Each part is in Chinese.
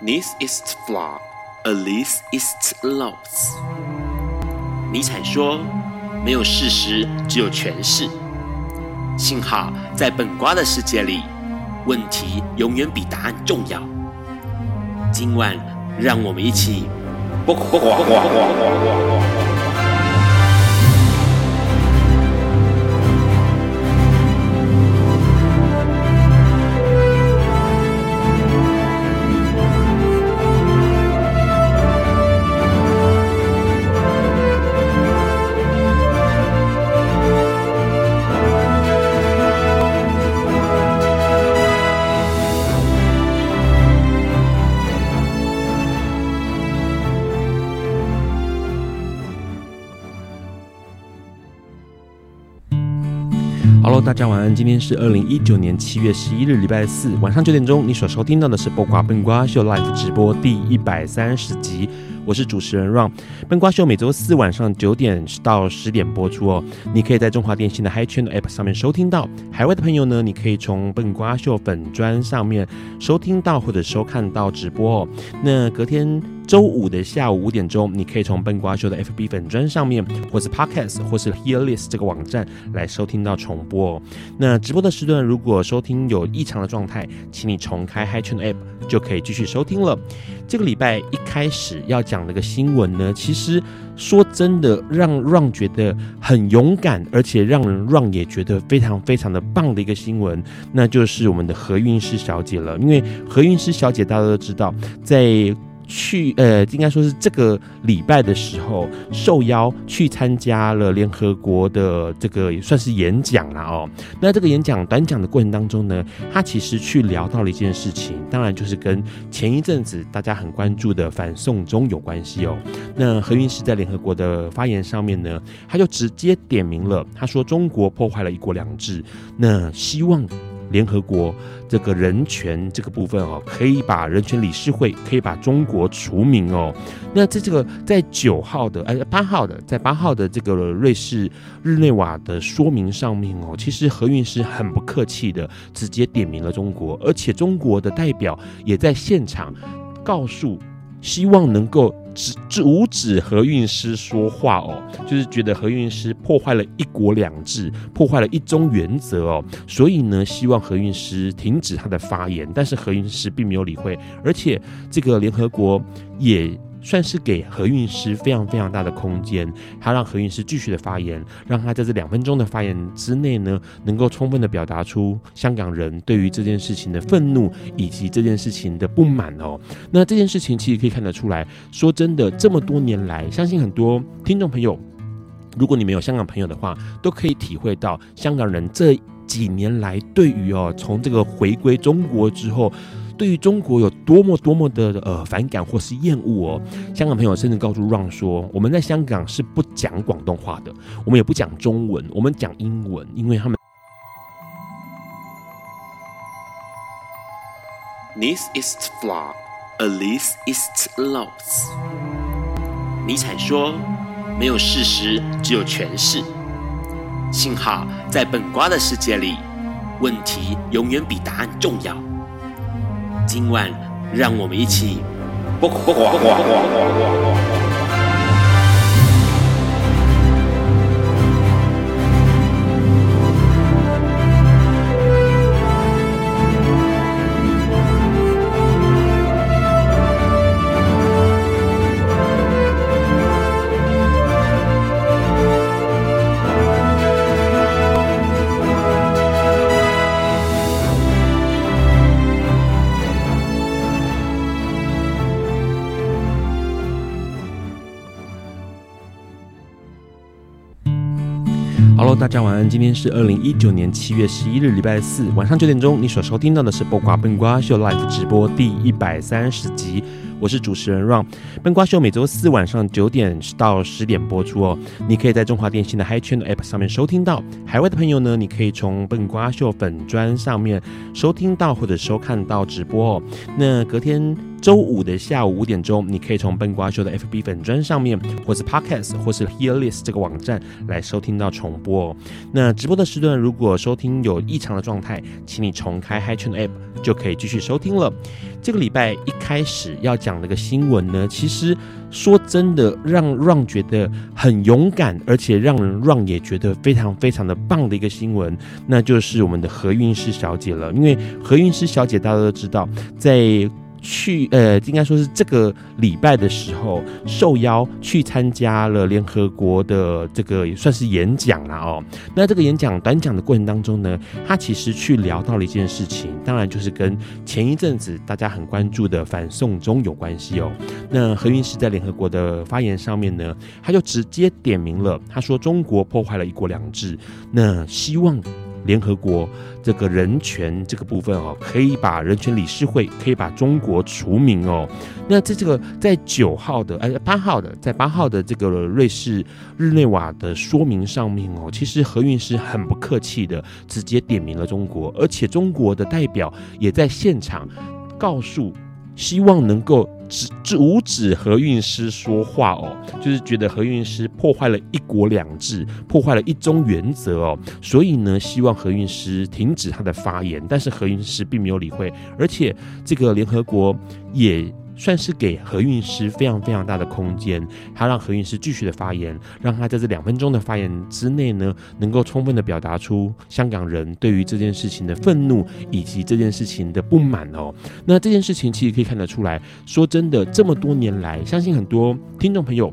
This is flaw, at least it's loss。尼采说：“没有事实，只有诠释。”幸好在本瓜的世界里，问题永远比答案重要。今晚，让我们一起。今天是二零一九年七月十一日，礼拜四晚上九点钟。你所收听到的是《播瓜笨瓜秀》Live 直播第一百三十集。我是主持人 Ron。笨瓜秀每周四晚上九点到十点播出哦。你可以在中华电信的 Hi 圈的 App 上面收听到。海外的朋友呢，你可以从笨瓜秀粉专上面收听到或者收看到直播哦。那隔天。周五的下午五点钟，你可以从笨瓜秀的 FB 粉砖上面，或是 Podcast，或是 Hearlist 这个网站来收听到重播哦。那直播的时段，如果收听有异常的状态，请你重开 HiTune App 就可以继续收听了。这个礼拜一开始要讲的个新闻呢，其实说真的，让让觉得很勇敢，而且让人让也觉得非常非常的棒的一个新闻，那就是我们的何韵诗小姐了。因为何韵诗小姐大家都知道，在去呃，应该说是这个礼拜的时候，受邀去参加了联合国的这个也算是演讲了哦。那这个演讲短讲的过程当中呢，他其实去聊到了一件事情，当然就是跟前一阵子大家很关注的反送中有关系哦。那何韵诗在联合国的发言上面呢，他就直接点名了，他说中国破坏了一国两制，那希望。联合国这个人权这个部分哦，可以把人权理事会可以把中国除名哦。那在这个在九号的哎八号的在八号的这个瑞士日内瓦的说明上面哦，其实何韵诗很不客气的直接点名了中国，而且中国的代表也在现场告诉。希望能够止阻止何韵诗说话哦，就是觉得何韵诗破坏了一国两制，破坏了一中原则哦，所以呢，希望何韵诗停止他的发言，但是何韵诗并没有理会，而且这个联合国也。算是给何韵诗非常非常大的空间，他让何韵诗继续的发言，让他在这两分钟的发言之内呢，能够充分的表达出香港人对于这件事情的愤怒以及这件事情的不满哦。那这件事情其实可以看得出来，说真的，这么多年来，相信很多听众朋友，如果你没有香港朋友的话，都可以体会到香港人这几年来对于哦，从这个回归中国之后。对于中国有多么多么的呃反感或是厌恶哦，香港朋友甚至告诉 Ron 说，我们在香港是不讲广东话的，我们也不讲中文，我们讲英文，因为他们。This is flaw, at least it's loss。尼采说，没有事实，只有诠释。幸好在本瓜的世界里，问题永远比答案重要。今晚，让我们一起。Hello，大家晚安。今天是二零一九年七月十一日，礼拜四晚上九点钟。你所收听到的是《播瓜笨瓜秀》Live 直播第一百三十集。我是主持人 Ron。笨瓜秀每周四晚上九点到十点播出哦。你可以在中华电信的 Hi Channel App 上面收听到。海外的朋友呢，你可以从笨瓜秀粉专上面收听到或者收看到直播哦。那隔天。周五的下午五点钟，你可以从笨瓜秀的 FB 粉砖上面，或是 Podcast，或是 Hearlist 这个网站来收听到重播哦。那直播的时段，如果收听有异常的状态，请你重开 HiChannel App 就可以继续收听了。这个礼拜一开始要讲的个新闻呢，其实说真的，让让觉得很勇敢，而且让人让也觉得非常非常的棒的一个新闻，那就是我们的何韵诗小姐了。因为何韵诗小姐大家都知道，在去呃，应该说是这个礼拜的时候，受邀去参加了联合国的这个也算是演讲了哦。那这个演讲短讲的过程当中呢，他其实去聊到了一件事情，当然就是跟前一阵子大家很关注的反送中有关系哦。那何韵诗在联合国的发言上面呢，他就直接点名了，他说中国破坏了一国两制，那希望。联合国这个人权这个部分哦，可以把人权理事会可以把中国除名哦。那在这个在九号的哎八号的在八号的这个瑞士日内瓦的说明上面哦，其实何韵诗很不客气的直接点名了中国，而且中国的代表也在现场告诉。希望能够止阻止何韵诗说话哦，就是觉得何韵诗破坏了一国两制，破坏了一中原则哦，所以呢，希望何韵诗停止他的发言。但是何韵诗并没有理会，而且这个联合国也。算是给何韵诗非常非常大的空间，他让何韵诗继续的发言，让他在这两分钟的发言之内呢，能够充分的表达出香港人对于这件事情的愤怒以及这件事情的不满哦。那这件事情其实可以看得出来，说真的，这么多年来，相信很多听众朋友，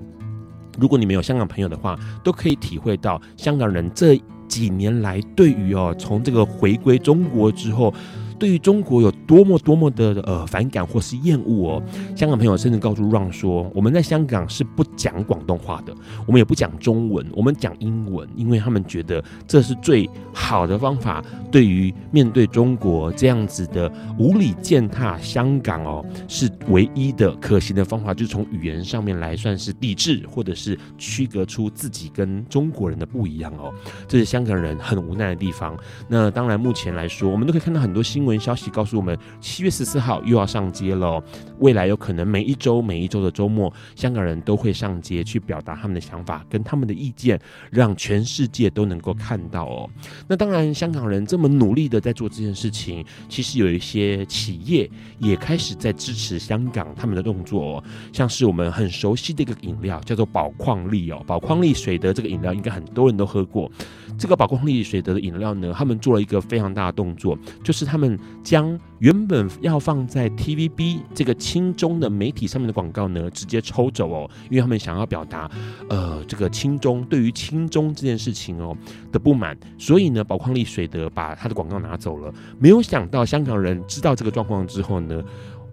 如果你没有香港朋友的话，都可以体会到香港人这几年来对于哦，从这个回归中国之后。对于中国有多么多么的呃反感或是厌恶哦，香港朋友甚至告诉 Ron 说，我们在香港是不讲广东话的，我们也不讲中文，我们讲英文，因为他们觉得这是最好的方法。对于面对中国这样子的无理践踏香港哦，是唯一的可行的方法，就是从语言上面来算是抵制，或者是区隔出自己跟中国人的不一样哦。这是香港人很无奈的地方。那当然，目前来说，我们都可以看到很多新。新闻消息告诉我们，七月十四号又要上街了。未来有可能每一周、每一周的周末，香港人都会上街去表达他们的想法跟他们的意见，让全世界都能够看到哦。那当然，香港人这么努力的在做这件事情，其实有一些企业也开始在支持香港他们的动作哦。像是我们很熟悉的一个饮料，叫做宝矿力哦，宝矿力水的这个饮料应该很多人都喝过。这个宝矿力水得的饮料呢，他们做了一个非常大的动作，就是他们将原本要放在 TVB 这个亲中的媒体上面的广告呢，直接抽走哦，因为他们想要表达，呃，这个亲中对于亲中这件事情哦的不满，所以呢，宝矿力水得把他的广告拿走了。没有想到香港人知道这个状况之后呢。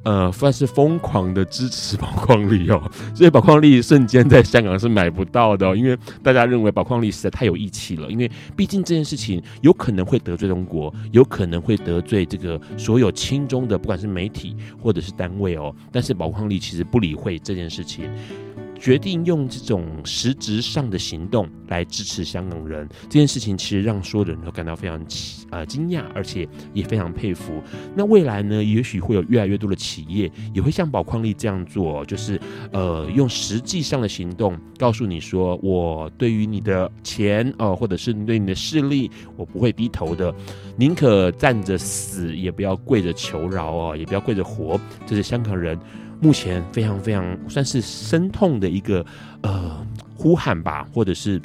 呃，算是疯狂的支持宝矿力哦，所以宝矿力瞬间在香港是买不到的，因为大家认为宝矿力实在太有义气了，因为毕竟这件事情有可能会得罪中国，有可能会得罪这个所有亲中的，不管是媒体或者是单位哦，但是宝矿力其实不理会这件事情。决定用这种实质上的行动来支持香港人这件事情，其实让所有人都感到非常呃惊讶，而且也非常佩服。那未来呢，也许会有越来越多的企业也会像宝矿力这样做，就是呃用实际上的行动告诉你说，我对于你的钱、呃，或者是对你的势力，我不会低头的，宁可站着死，也不要跪着求饶哦，也不要跪着活。这是香港人。目前非常非常算是深痛的一个呃呼喊吧，或者是。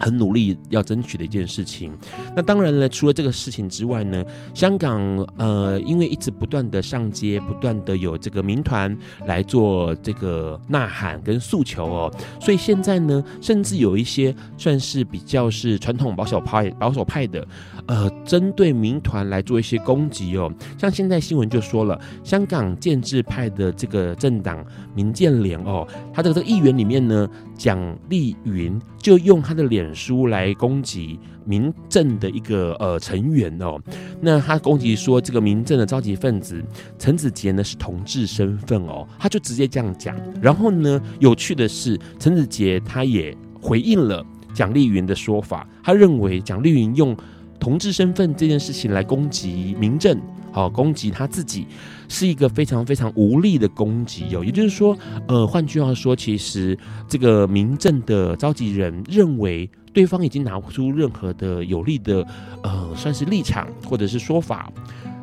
很努力要争取的一件事情。那当然了，除了这个事情之外呢，香港呃，因为一直不断的上街，不断的有这个民团来做这个呐喊跟诉求哦，所以现在呢，甚至有一些算是比较是传统保守派保守派的，呃，针对民团来做一些攻击哦。像现在新闻就说了，香港建制派的这个政党民建联哦，他的这个议员里面呢，蒋丽云就用他的脸。书来攻击民阵的一个呃成员哦，那他攻击说这个民阵的召集分子陈子杰呢是同志身份哦，他就直接这样讲。然后呢，有趣的是，陈子杰他也回应了蒋丽云的说法，他认为蒋丽云用同志身份这件事情来攻击民政。好攻击他自己，是一个非常非常无力的攻击哦。也就是说，呃，换句话说，其实这个民政的召集人认为对方已经拿不出任何的有利的呃，算是立场或者是说法。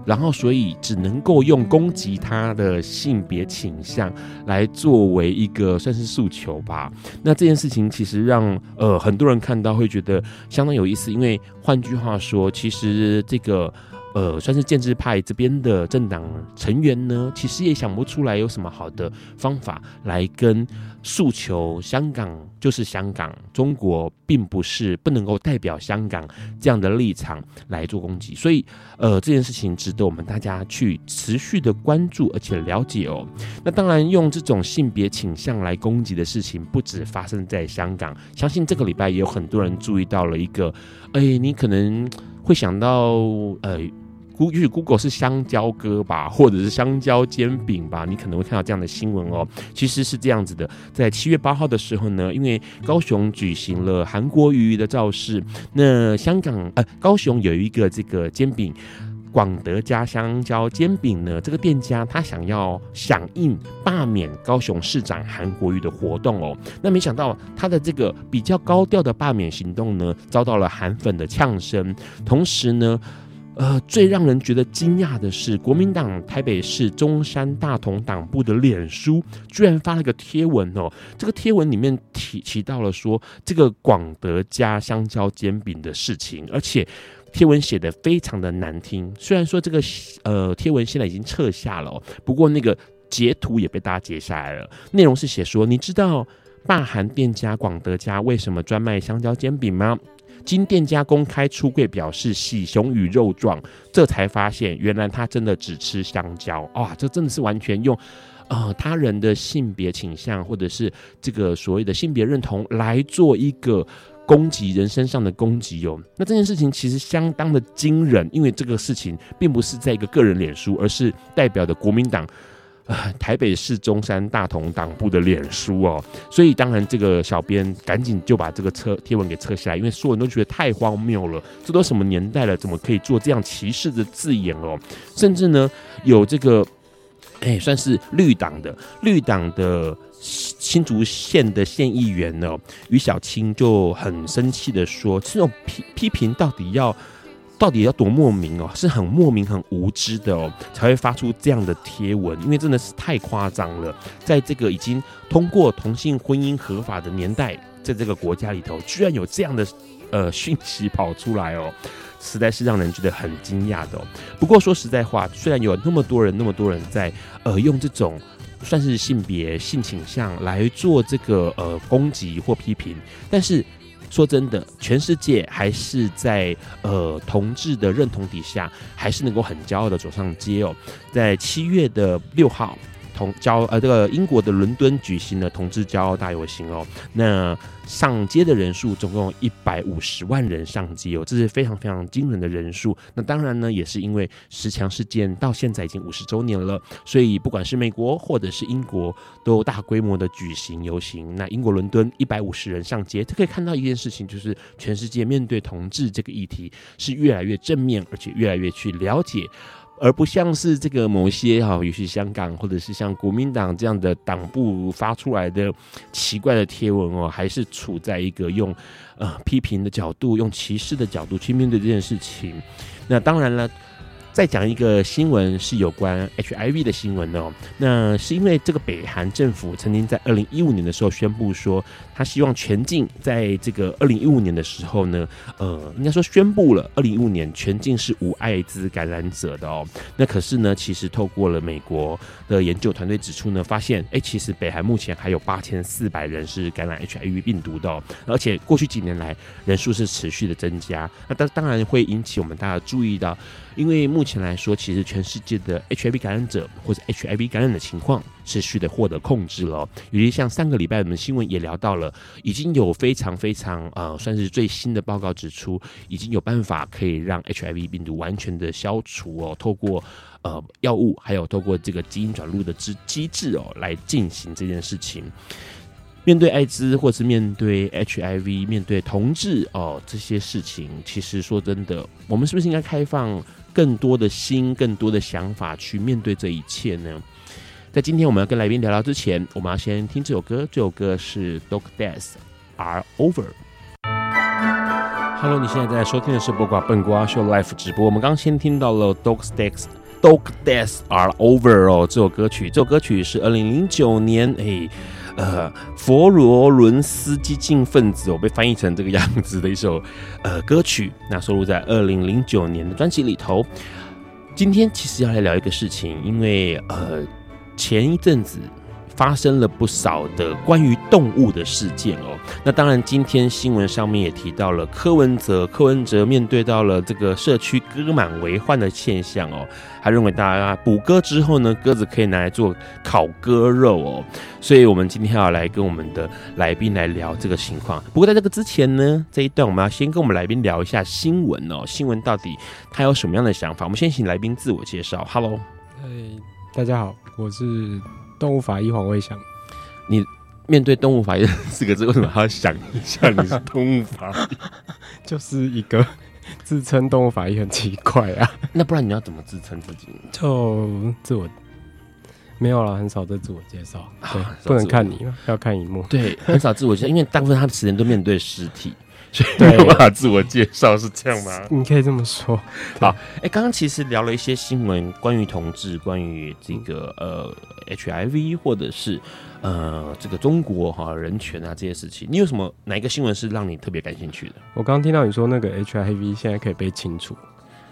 然后，所以只能够用攻击他的性别倾向来作为一个算是诉求吧。那这件事情其实让呃很多人看到会觉得相当有意思，因为换句话说，其实这个。呃，算是建制派这边的政党成员呢，其实也想不出来有什么好的方法来跟诉求香港就是香港，中国并不是不能够代表香港这样的立场来做攻击，所以呃，这件事情值得我们大家去持续的关注而且了解哦。那当然，用这种性别倾向来攻击的事情不止发生在香港，相信这个礼拜也有很多人注意到了一个，哎，你可能会想到呃。估计 Google 是香蕉哥吧，或者是香蕉煎饼吧，你可能会看到这样的新闻哦。其实是这样子的，在七月八号的时候呢，因为高雄举行了韩国瑜的造势，那香港呃高雄有一个这个煎饼广德家香蕉煎饼呢，这个店家他想要响应罢免高雄市长韩国瑜的活动哦，那没想到他的这个比较高调的罢免行动呢，遭到了韩粉的呛声，同时呢。呃，最让人觉得惊讶的是，国民党台北市中山大同党部的脸书居然发了个贴文哦。这个贴文里面提提到了说这个广德家香蕉煎饼的事情，而且贴文写得非常的难听。虽然说这个呃贴文现在已经撤下了，不过那个截图也被大家截下来了。内容是写说，你知道霸韩店家广德家为什么专卖香蕉煎饼吗？经店家公开出柜表示喜熊与肉状，这才发现原来他真的只吃香蕉啊！这真的是完全用呃他人的性别倾向或者是这个所谓的性别认同来做一个攻击人身上的攻击哦。那这件事情其实相当的惊人，因为这个事情并不是在一个个人脸书，而是代表的国民党。呃，台北市中山大同党部的脸书哦，所以当然这个小编赶紧就把这个撤贴文给撤下来，因为所有人都觉得太荒谬了，这都什么年代了，怎么可以做这样歧视的字眼哦？甚至呢，有这个，哎，算是绿党的绿党的新竹县的县议员呢，于小青就很生气的说，这种批批评到底要。到底要多莫名哦，是很莫名、很无知的哦，才会发出这样的贴文，因为真的是太夸张了。在这个已经通过同性婚姻合法的年代，在这个国家里头，居然有这样的呃讯息跑出来哦，实在是让人觉得很惊讶的。不过说实在话，虽然有那么多人、那么多人在呃用这种算是性别、性倾向来做这个呃攻击或批评，但是。说真的，全世界还是在呃同志的认同底下，还是能够很骄傲的走上街哦。在七月的六号。同骄呃，这个英国的伦敦举行了同志骄傲大游行哦，那上街的人数总共一百五十万人上街哦，这是非常非常惊人的人数。那当然呢，也是因为十强事件到现在已经五十周年了，所以不管是美国或者是英国，都大规模的举行游行。那英国伦敦一百五十人上街，他可以看到一件事情，就是全世界面对同志这个议题是越来越正面，而且越来越去了解。而不像是这个某些哈，尤其香港或者是像国民党这样的党部发出来的奇怪的贴文哦，还是处在一个用呃批评的角度、用歧视的角度去面对这件事情。那当然了。再讲一个新闻，是有关 HIV 的新闻哦。那是因为这个北韩政府曾经在二零一五年的时候宣布说，他希望全境在这个二零一五年的时候呢，呃，应该说宣布了二零一五年全境是无艾滋感染者的哦。那可是呢，其实透过了美国的研究团队指出呢，发现哎，其实北韩目前还有八千四百人是感染 HIV 病毒的哦，而且过去几年来人数是持续的增加。那当当然会引起我们大家注意到。因为目前来说，其实全世界的 HIV 感染者或者 HIV 感染的情况持续的获得控制了。尤其像上个礼拜我们新闻也聊到了，已经有非常非常呃，算是最新的报告指出，已经有办法可以让 HIV 病毒完全的消除哦，透过呃药物，还有透过这个基因转录的机机制哦，来进行这件事情。面对艾滋，或是面对 HIV，面对同志哦，这些事情，其实说真的，我们是不是应该开放？更多的心、更多的想法去面对这一切呢？在今天我们要跟来宾聊聊之前，我们要先听这首歌。这首歌是 Dog Days Are Over。Hello，你现在在收听的是播瓜笨瓜秀 Live 直播。我们刚先听到了 Dog Days Dog Days Are Over 哦，这首歌曲，这首歌曲是二零零九年，哎，呃，佛罗伦斯激进分子我，被翻译成这个样子的一首呃歌曲，那收录在二零零九年的专辑里头。今天其实要来聊一个事情，因为呃。前一阵子发生了不少的关于动物的事件哦。那当然，今天新闻上面也提到了柯文哲，柯文哲面对到了这个社区鸽满为患的现象哦。他认为大家捕鸽之后呢，鸽子可以拿来做烤鸽肉哦。所以我们今天要来跟我们的来宾来聊这个情况。不过在这个之前呢，这一段我们要先跟我们来宾聊一下新闻哦。新闻到底他有什么样的想法？我们先请来宾自我介绍。Hello，嗨，大家好。我是动物法医黄伟翔。你面对动物法医四个字，为什么还要想一下你是动物法医？就是一个自称动物法医很奇怪啊。那不然你要怎么自称自己？就自我没有了，很少在自我介绍。啊，不能看你，要看荧幕。对，很少自我介绍，因为大部分他的时间都面对尸体。没有办法自我介绍是这样吗？你可以这么说。好，哎、欸，刚刚其实聊了一些新闻，关于同志，关于这个呃 HIV，或者是呃这个中国哈人权啊这些事情。你有什么哪一个新闻是让你特别感兴趣的？我刚刚听到你说那个 HIV 现在可以被清除。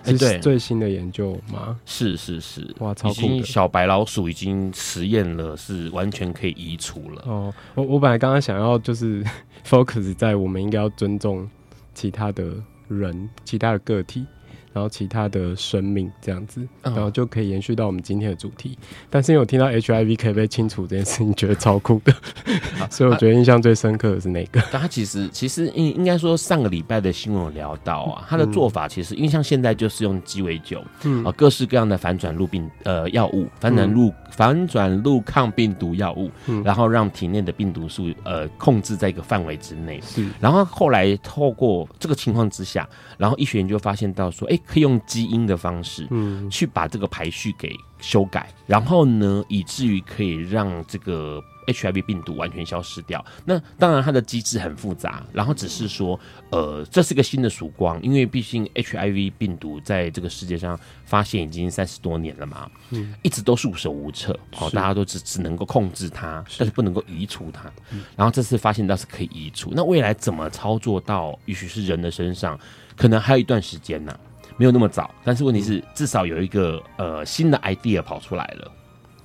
哎，对，最新的研究吗？是是是，哇，超酷的！小白老鼠已经实验了，是完全可以移除了。哦，我我本来刚刚想要就是 focus 在我们应该要尊重其他的人，其他的个体。然后其他的生命这样子，然后就可以延续到我们今天的主题。嗯、但是因为我听到 HIV 可以被清除这件事情，觉得超酷的 所以我觉得印象最深刻的是哪个。但他其实其实应应该说上个礼拜的新闻有聊到啊，他的做法其实因为像现在就是用鸡尾酒，嗯啊各式各样的反转录病呃药物，反转录、嗯、反转录抗病毒药物，嗯、然后让体内的病毒数呃控制在一个范围之内。是，然后后来透过这个情况之下，然后医学研究发现到说，哎。可以用基因的方式，嗯，去把这个排序给修改，然后呢，以至于可以让这个 HIV 病毒完全消失掉。那当然，它的机制很复杂，然后只是说，呃，这是个新的曙光，因为毕竟 HIV 病毒在这个世界上发现已经三十多年了嘛，嗯，一直都束手无策，好，大家都只只能够控制它，但是不能够移除它。然后这次发现到是可以移除，那未来怎么操作到，也许是人的身上，可能还有一段时间呢、啊。没有那么早，但是问题是，至少有一个呃新的 idea 跑出来了。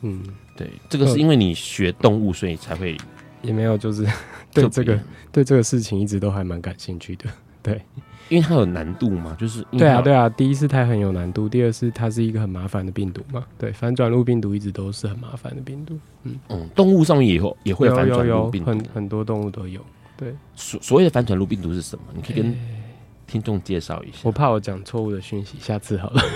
嗯，对，这个是因为你学动物，所以才会也没有就是对这个对这个事情一直都还蛮感兴趣的。对，因为它有难度嘛，就是对啊对啊，第一是它很有难度，第二是它是一个很麻烦的病毒嘛。对，反转录病毒一直都是很麻烦的病毒。嗯嗯，动物上面也会也会反转录病毒，很很多动物都有。对，所所谓的反转录病毒是什么？你可以跟、欸。听众介绍一下，我怕我讲错误的讯息，下次好了。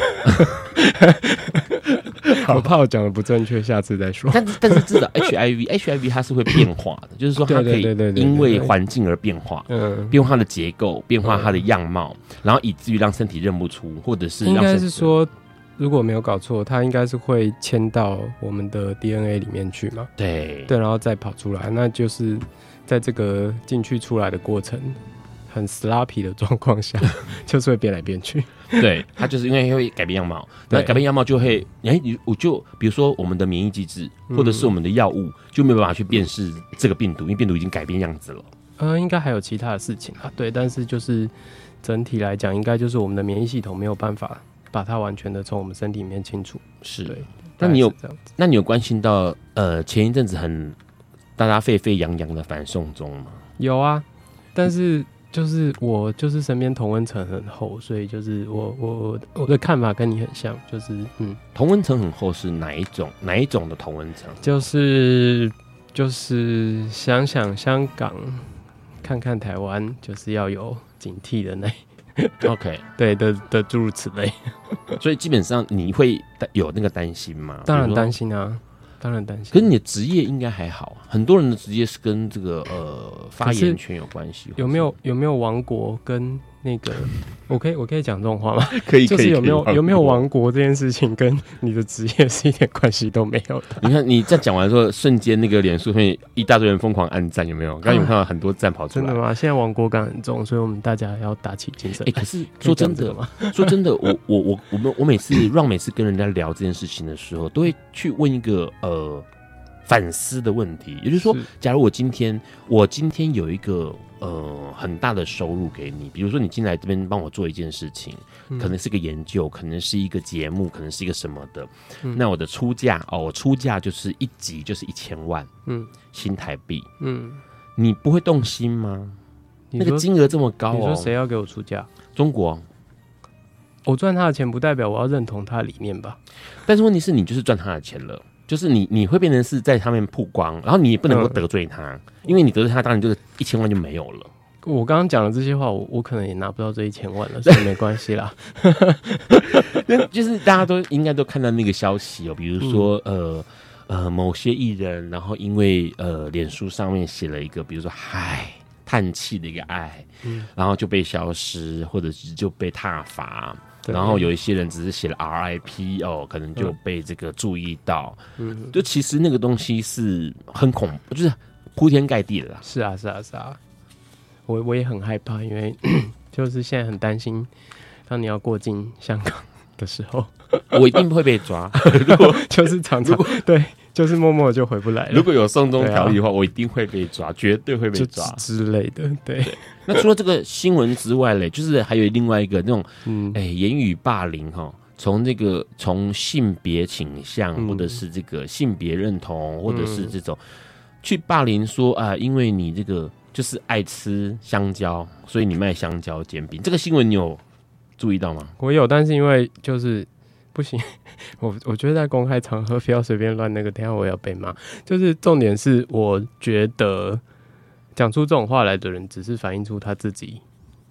好我怕我讲的不正确，下次再说。但但是至少 HIV，HIV 它是会变化的，就是说它可以因为环境而变化，嗯，变化它的结构，变化它的样貌，然后以至于让身体认不出，或者是应该是说，如果没有搞错，它应该是会迁到我们的 DNA 里面去嘛？对对，然后再跑出来，那就是在这个进去出来的过程。很 sloppy 的状况下，就是会变来变去。对，它就是因为会改变样貌，那改变样貌就会，哎，你我就比如说我们的免疫机制，或者是我们的药物，就没有办法去辨识这个病毒，因为病毒已经改变样子了。呃，应该还有其他的事情啊，对，但是就是整体来讲，应该就是我们的免疫系统没有办法把它完全的从我们身体里面清除。是，对。那你有这样子？那你有关心到呃前一阵子很大家沸沸扬扬的反送中吗？有啊，但是。就是我就是身边同温层很厚，所以就是我我我的看法跟你很像，就是嗯，同温层很厚是哪一种哪一种的同温层？就是就是想想香港，看看台湾，就是要有警惕的那 OK 对的的诸如此类，所以基本上你会有那个担心吗？当然担心啊。当然担心，可是你的职业应该还好，很多人的职业是跟这个呃发言权有关系。有没有有没有王国跟那个，我可以我可以讲这种话吗？可以，就是有没有有没有亡国这件事情跟你的职业是一点关系都没有的。你看你在讲完之后，瞬间那个脸书上面一大堆人疯狂按赞，有没有？刚刚有看到很多赞跑出来。真的吗？现在亡国感很重，所以我们大家要打起精神。哎、欸，可是说真的吗？说真的，我我我我们我每次让每次跟人家聊这件事情的时候，都会去问一个呃。反思的问题，也就是说，假如我今天我今天有一个呃很大的收入给你，比如说你进来这边帮我做一件事情，嗯，可能是个研究，可能是一个节目，可能是一个什么的，嗯，那我的出价哦，我出价就是一集就是一千万，嗯，新台币，嗯，你不会动心吗？那个金额这么高哦，你说谁要给我出价？中国，我赚他的钱不代表我要认同他的理念吧？但是问题是你就是赚他的钱了。就是你，你会变成是在上面曝光，然后你也不能够得罪他，嗯，因为你得罪他，当然就是一千万就没有了。我刚刚讲的这些话，我我可能也拿不到这一千万了，所以没关系啦。就是大家都应该都看到那个消息哦，比如说呃呃某些艺人，然后因为呃脸书上面写了一个，比如说嗨叹气的一个爱，嗯，然后就被消失，或者是就被挞伐。然后有一些人只是写了 RIP 哦，可能就被这个注意到。嗯，就其实那个东西是很恐怖，就是铺天盖地的啦。是啊，是啊，是啊。我我也很害怕，因为 就是现在很担心，当你要过境香港的时候，我一定会被抓。如果就是常常对。就是默默就回不来了。如果有送中条例的话，啊，我一定会被抓，绝对会被抓之类的。对，对那除了这个新闻之外嘞，就是还有另外一个那种，嗯，哎，言语霸凌哈，从这个从性别倾向，或者是这个性别认同，嗯，或者是这种去霸凌说啊，因为你这个就是爱吃香蕉，所以你卖香蕉煎饼。这个新闻你有注意到吗？我有，但是因为就是。不行，我我觉得在公开场合不要随便乱那个，等下我要被骂。就是重点是，我觉得讲出这种话来的人，只是反映出他自己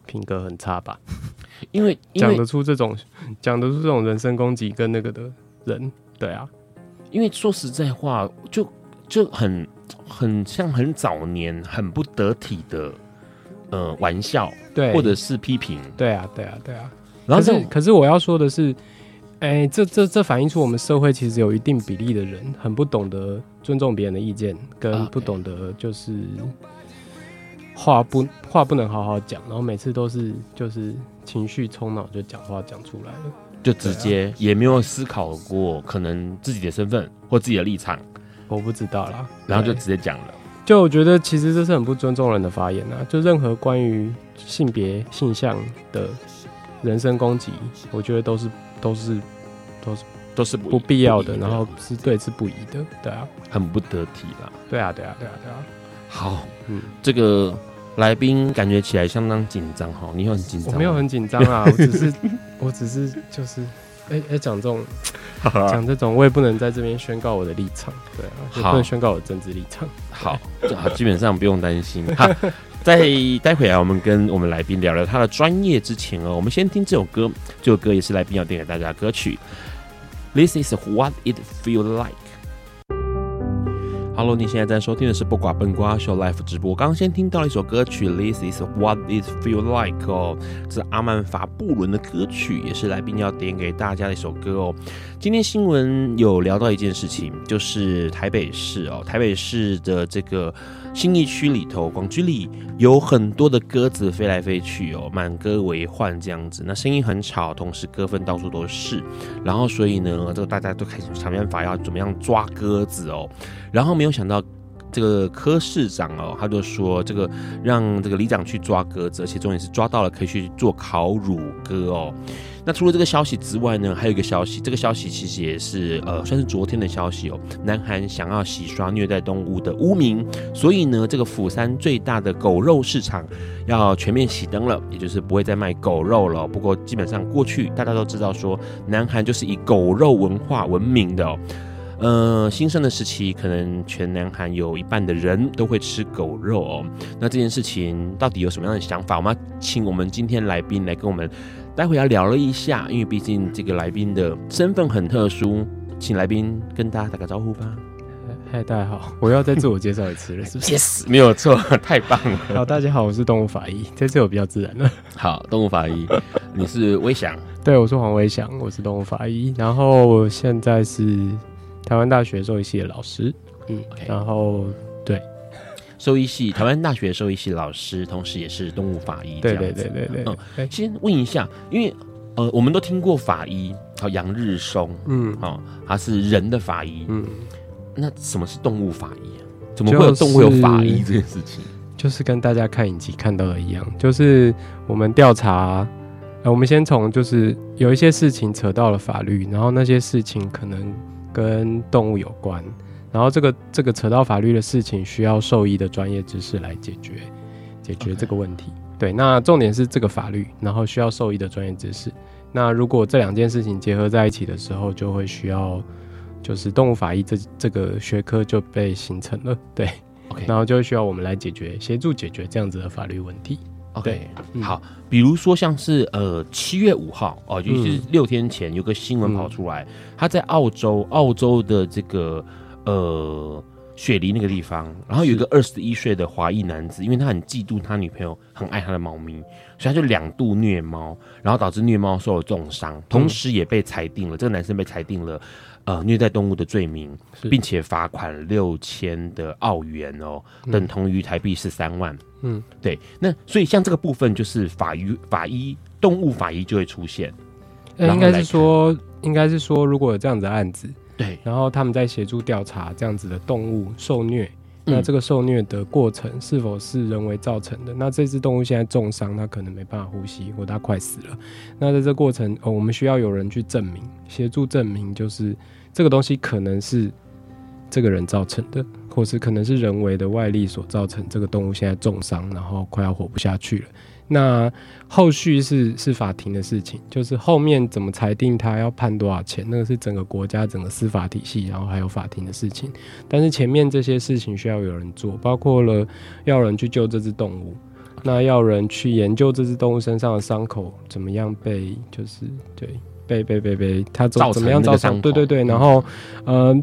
品格很差吧。因为讲得出这种讲得出这种人身攻击跟那个的人，对啊。因为说实在话，就就很很像很早年很不得体的呃玩笑，对，或者是批评，对啊，对啊，对啊。然后可是可是我要说的是。哎、欸，这这这反映出我们社会其实有一定比例的人很不懂得尊重别人的意见，跟不懂得就是话不话不能好好讲，然后每次都是就是情绪冲脑就讲话讲出来了，就直接也没有思考过可能自己的身份或自己的立场，我不知道啦，然后就直接讲了。就我觉得其实这是很不尊重人的发言啊，就任何关于性别性向的人身攻击，我觉得都是。都是都是都是不必要的，然后是对是不宜的，对啊，很不得体啦。对啊，对啊，对啊，对啊。好，嗯，这个来宾感觉起来相当紧张哈，你有很紧张？我没有很紧张啊，我只是我只是就是，哎哎，讲这种 讲这种，我也不能在这边宣告我的立场，对啊，也不能宣告我的政治立场。好，好，基本上不用担心。好。在待会啊，我们跟我们来宾聊聊他的专业之前哦，我们先听这首歌，这首歌也是来宾要点给大家的歌曲。This is what it feel like。Hello，你现在在收听的是不寡笨瓜 Show Life 直播。刚刚先听到了一首歌曲，This is what it feel like 哦，这是阿曼法布伦的歌曲，也是来宾要点给大家的一首歌哦。今天新闻有聊到一件事情，就是台北市哦，台北市的这个。新一区里头，广居里有很多的鸽子飞来飞去哦，满鸽为患这样子，那声音很吵，同时鸽粪到处都是，然后所以呢，这个大家都开始想办法要怎么样抓鸽子哦，然后没有想到这个柯市长哦，他就说这个让这个里长去抓鸽子，而且重点是抓到了可以去做烤乳鸽哦。那除了这个消息之外呢，还有一个消息，这个消息其实也是呃，算是昨天的消息哦。南韩想要洗刷虐待动物的污名，所以呢，这个釜山最大的狗肉市场要全面熄灯了，也就是不会再卖狗肉了。不过基本上过去大家都知道说，南韩就是以狗肉文化闻名的哦。呃，新生的时期，可能全南韩有一半的人都会吃狗肉哦。那这件事情到底有什么样的想法？我们要请我们今天来宾来跟我们。待会要聊了一下，因为毕竟这个来宾的身份很特殊，请来宾跟大家打个招呼吧。嗨，大家好，我要再自我介绍一次了，是不是？Yes，没有错，太棒了。好，大家好，我是动物法医，这次我比较自然了。好，动物法医，你是威翔？对，我是黄威翔，我是动物法医，然后我现在是台湾大学兽医系的老师。嗯，Okay. 然后对，兽医系，台湾大学兽医系老师，同时也是动物法医。对对对对对。嗯，先问一下，因为呃，我们都听过法医，好，杨日松，嗯，哦，他是人的法医，嗯，那什么是动物法医啊？怎么会有动物有法医这件事情？就是、就是跟大家看影集看到的一样，就是我们调查，呃，我们先从就是有一些事情扯到了法律，然后那些事情可能跟动物有关。然后这个这个扯到法律的事情，需要兽医的专业知识来解决，解决这个问题。对，那重点是这个法律，然后需要兽医的专业知识。那如果这两件事情结合在一起的时候，就会需要，就是动物法医这这个学科就被形成了。对，OK，然后就会需要我们来解决，协助解决这样子的法律问题。OK，好，比如说像是呃七月五号哦，就是六天前有个新闻跑出来，他、嗯、在澳洲，澳洲的这个。呃，雪梨那个地方，然后有一个二十一岁的华裔男子，因为他很嫉妒他女朋友，很爱他的猫咪，所以他就两度虐猫，然后导致虐猫受了重伤，同时也被裁定了，嗯、这个男生被裁定了呃虐待动物的罪名，并且罚款六千的澳元哦，等同于台币十三万。嗯，对，那所以像这个部分就是法医法医动物法医就会出现，欸、应该是说，应该是说，如果有这样子的案子。对，然后他们在协助调查这样子的动物受虐，嗯、那这个受虐的过程是否是人为造成的？那这只动物现在重伤，它可能没办法呼吸，或它快死了。那在这过程，哦，我们需要有人去证明，协助证明，就是这个东西可能是这个人造成的，或是可能是人为的外力所造成，这个动物现在重伤，然后快要活不下去了。那后续是是法庭的事情，就是后面怎么裁定他要判多少钱，那个是整个国家整个司法体系，然后还有法庭的事情。但是前面这些事情需要有人做，包括了要人去救这只动物，那要人去研究这只动物身上的伤口怎么样被，就是对被被被被它怎怎么样造成，对对对，然后呃。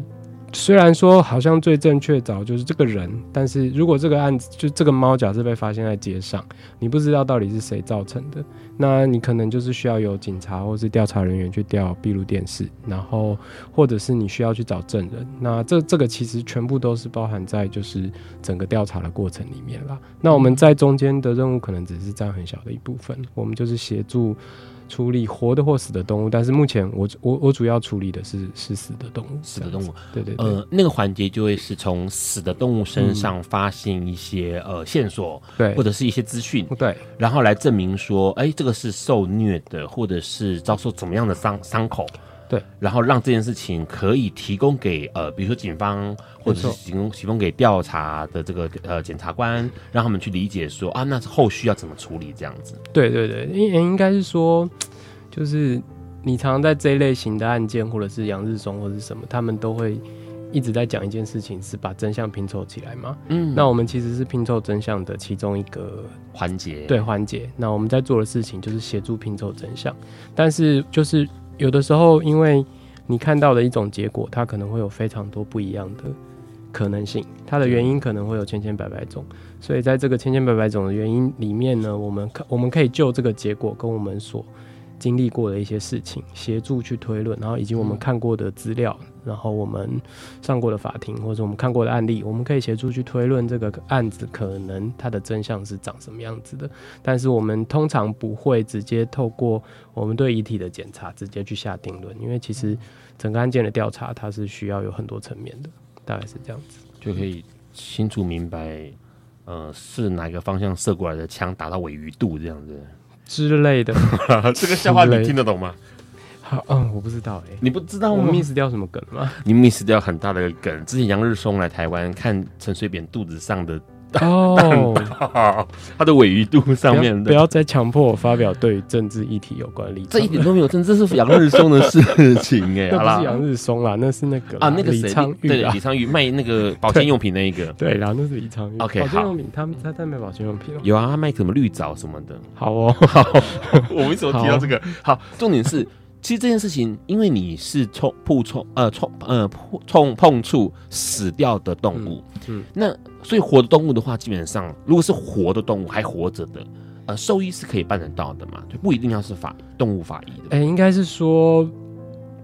虽然说好像最正确找就是这个人，但是如果这个案子就这个猫假设被发现在街上，你不知道到底是谁造成的，那你可能就是需要有警察或是调查人员去调闭路电视，然后或者是你需要去找证人，那这这个其实全部都是包含在就是整个调查的过程里面啦。那我们在中间的任务可能只是占很小的一部分，我们就是协助。处理活的或死的动物，但是目前我我我主要处理的是是死的动物，死的动物，对对对，呃，那个环节就会是从死的动物身上发现一些、嗯、呃线索，对，或者是一些资讯，对，然后来证明说，哎，这个是受虐的，或者是遭受怎么样的伤伤口。对，然后让这件事情可以提供给呃，比如说警方，或者是提供提供给调查的这个呃检察官，让他们去理解说啊，那后续要怎么处理这样子。对对对，应应该是说，就是你常常在这一类型的案件，或者是杨日松或者是什么，他们都会一直在讲一件事情，是把真相拼凑起来嘛。嗯，那我们其实是拼凑真相的其中一个环节。对，环节。那我们在做的事情就是协助拼凑真相，但是就是。有的时候，因为你看到的一种结果，它可能会有非常多不一样的可能性，它的原因可能会有千千百百种，所以在这个千千百百种的原因里面呢，我们可我们可以就这个结果跟我们所经历过的一些事情，协助去推论，然后以及我们看过的资料，然后我们上过的法庭或者我们看过的案例，我们可以协助去推论这个案子可能它的真相是长什么样子的。但是我们通常不会直接透过我们对遗体的检查直接去下定论，因为其实整个案件的调查它是需要有很多层面的，大概是这样子，就可以清楚明白，呃，是哪个方向射过来的枪打到尾鱼肚这样子。之类的，这个笑话你听得懂吗？好，嗯，我不知道哎、欸，你不知道我 miss 掉什么梗吗？你 miss 掉很大的梗。之前杨日松来台湾看陈水扁肚子上的。哦，他的尾鱼肚上面的，不要再强迫我发表对于政治议题有关的立场，这一点都没有政治，这是杨日松的事情哎。那不是杨日松啦，那是那个啊，那个李昌钰，对，李昌钰卖那个 保健用品那一个，对，然后那是李昌钰。OK，保健用品，他们他在卖保健用品有啊，他卖什么绿藻什么的。好哦，好，我为什么提到这个？好，重点是其实这件事情，因为你是冲碰冲呃冲呃碰冲碰触死掉的动物，嗯，嗯那所以活的动物的话，基本上如果是活的动物还活着的，呃，兽医是可以办得到的嘛，就不一定要是法动物法医的。哎、欸，应该是说。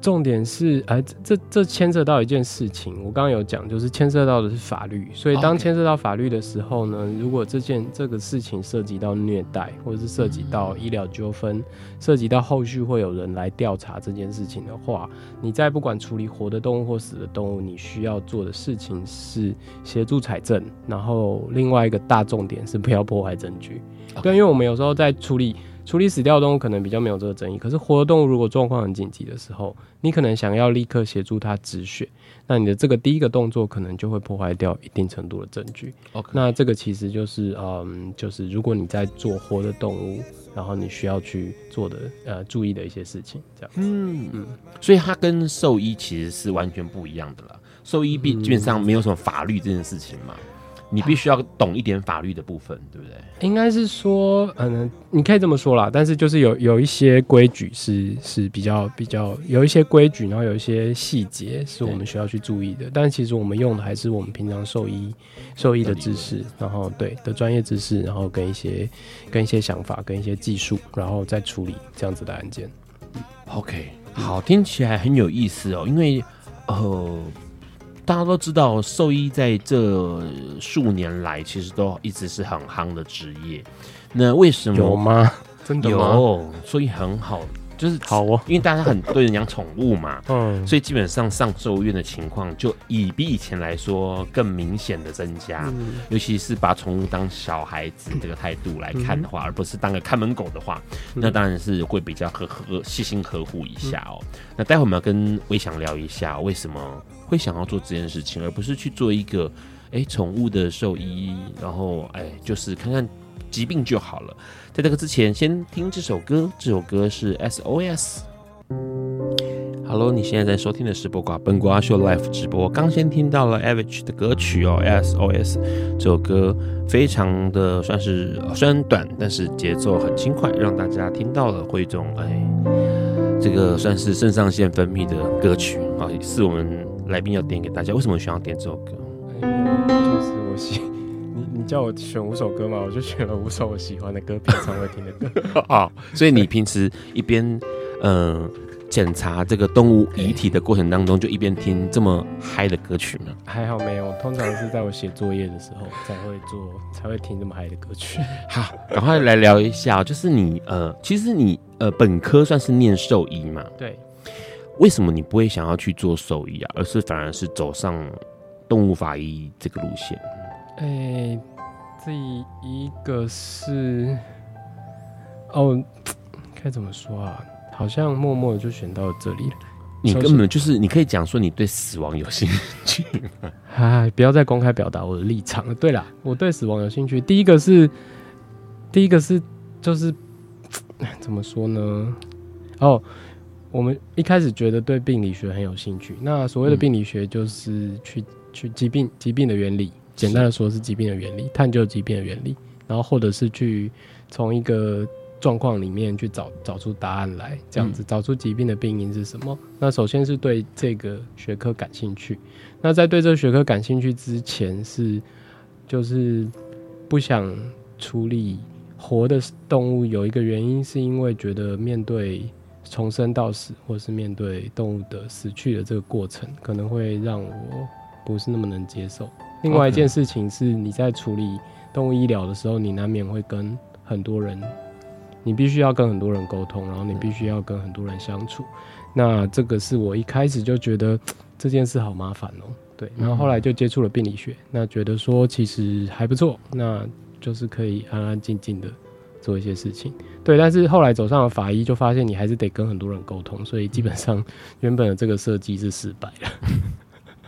重点是，哎，这这牵涉到一件事情，我刚刚有讲，就是牵涉到的是法律。所以当牵涉到法律的时候呢，如果这件这个事情涉及到虐待，或者是涉及到医疗纠纷，涉及到后续会有人来调查这件事情的话，你在不管处理活的动物或死的动物，你需要做的事情是协助采证，然后另外一个大重点是不要破坏证据。对，因为我们有时候在处理。处理死掉的动物可能比较没有这个争议，可是活的动物如果状况很紧急的时候，你可能想要立刻协助它止血，那你的这个第一个动作可能就会破坏掉一定程度的证据。OK，那这个其实就是嗯，就是如果你在做活的动物，然后你需要去做的呃注意的一些事情，这样。嗯嗯，所以它跟兽医其实是完全不一样的啦。兽医基基本上没有什么法律这件事情嘛。你必须要懂一点法律的部分，对不对？应该是说，嗯，你可以这么说啦。但是就是有有一些规矩是是比较比较有一些规矩，然后有一些细节是我们需要去注意的。但其实我们用的还是我们平常兽医兽医的知识，然后对的专业知识，然后跟一些跟一些想法，跟一些技术，然后再处理这样子的案件。OK，好，听起来很有意思哦，因为呃。大家都知道，兽医在这数年来其实都一直是很夯的职业。那为什么有吗？真的有，所以很好，就是好哦。因为大家很多人养宠物嘛，嗯，所以基本上上兽医院的情况就以比以前来说更明显的增加。嗯，尤其是把宠物当小孩子这个态度来看的话，嗯，而不是当个看门狗的话，嗯，那当然是会比较呵呵细心呵护一下哦。嗯，那待会我们要跟魏翔聊一下为什么。会想要做这件事情，而不是去做一个哎宠物的兽医，然后哎就是看看疾病就好了。在这个之前，先听这首歌，这首歌是 SOS。Hello，你现在在收听的是播瓜笨瓜秀 Live 直播。刚先听到了 Avicii 的歌曲哦，SOS 这首歌非常的算是虽然短，但是节奏很轻快，让大家听到了会一种哎这个算是肾上腺分泌的歌曲啊，是我们。来宾要点给大家，为什么想要点这首歌？就是我喜，叫我选五首歌嘛，我就选了五首我喜欢的歌，平常会听的歌 哦。所以你平时一边嗯检查这个动物遗体的过程当中，就一边听这么嗨的歌曲吗？还好没有，通常是在我写作业的时候才会做，才会听这么嗨的歌曲。好，赶快来聊一下，就是你呃，其实你呃本科算是念兽医嘛？对。为什么你不会想要去做兽医啊，而是反而是走上动物法医这个路线？诶、欸，这一个是哦，该怎么说啊？好像默默的就选到了这里了。你根本就是，你可以讲说你对死亡有兴趣吗？哎，不要再公开表达我的立场了。对啦，我对死亡有兴趣。第一个是，第一个是，就是 怎么说呢？哦。我们一开始觉得对病理学很有兴趣。那所谓的病理学就是去去疾病疾病的原理，简单的说是疾病的原理，探究疾病的原理，然后或者是去从一个状况里面去找找出答案来，这样子找出疾病的病因是什么。那首先是对这个学科感兴趣。那在对这个学科感兴趣之前，是就是不想处理活的动物。有一个原因是因为觉得面对。从生到死，或是面对动物的死去的这个过程，可能会让我不是那么能接受。另外一件事情是，你在处理动物医疗的时候，你难免会跟很多人，你必须要跟很多人沟通，然后你必须要跟很多人相处。那这个是我一开始就觉得这件事好麻烦哦。对，然后后来就接触了病理学，那觉得说其实还不错，那就是可以安安静静的做一些事情。对，但是后来走上了法医，就发现你还是得跟很多人沟通，所以基本上原本的这个设计是失败了。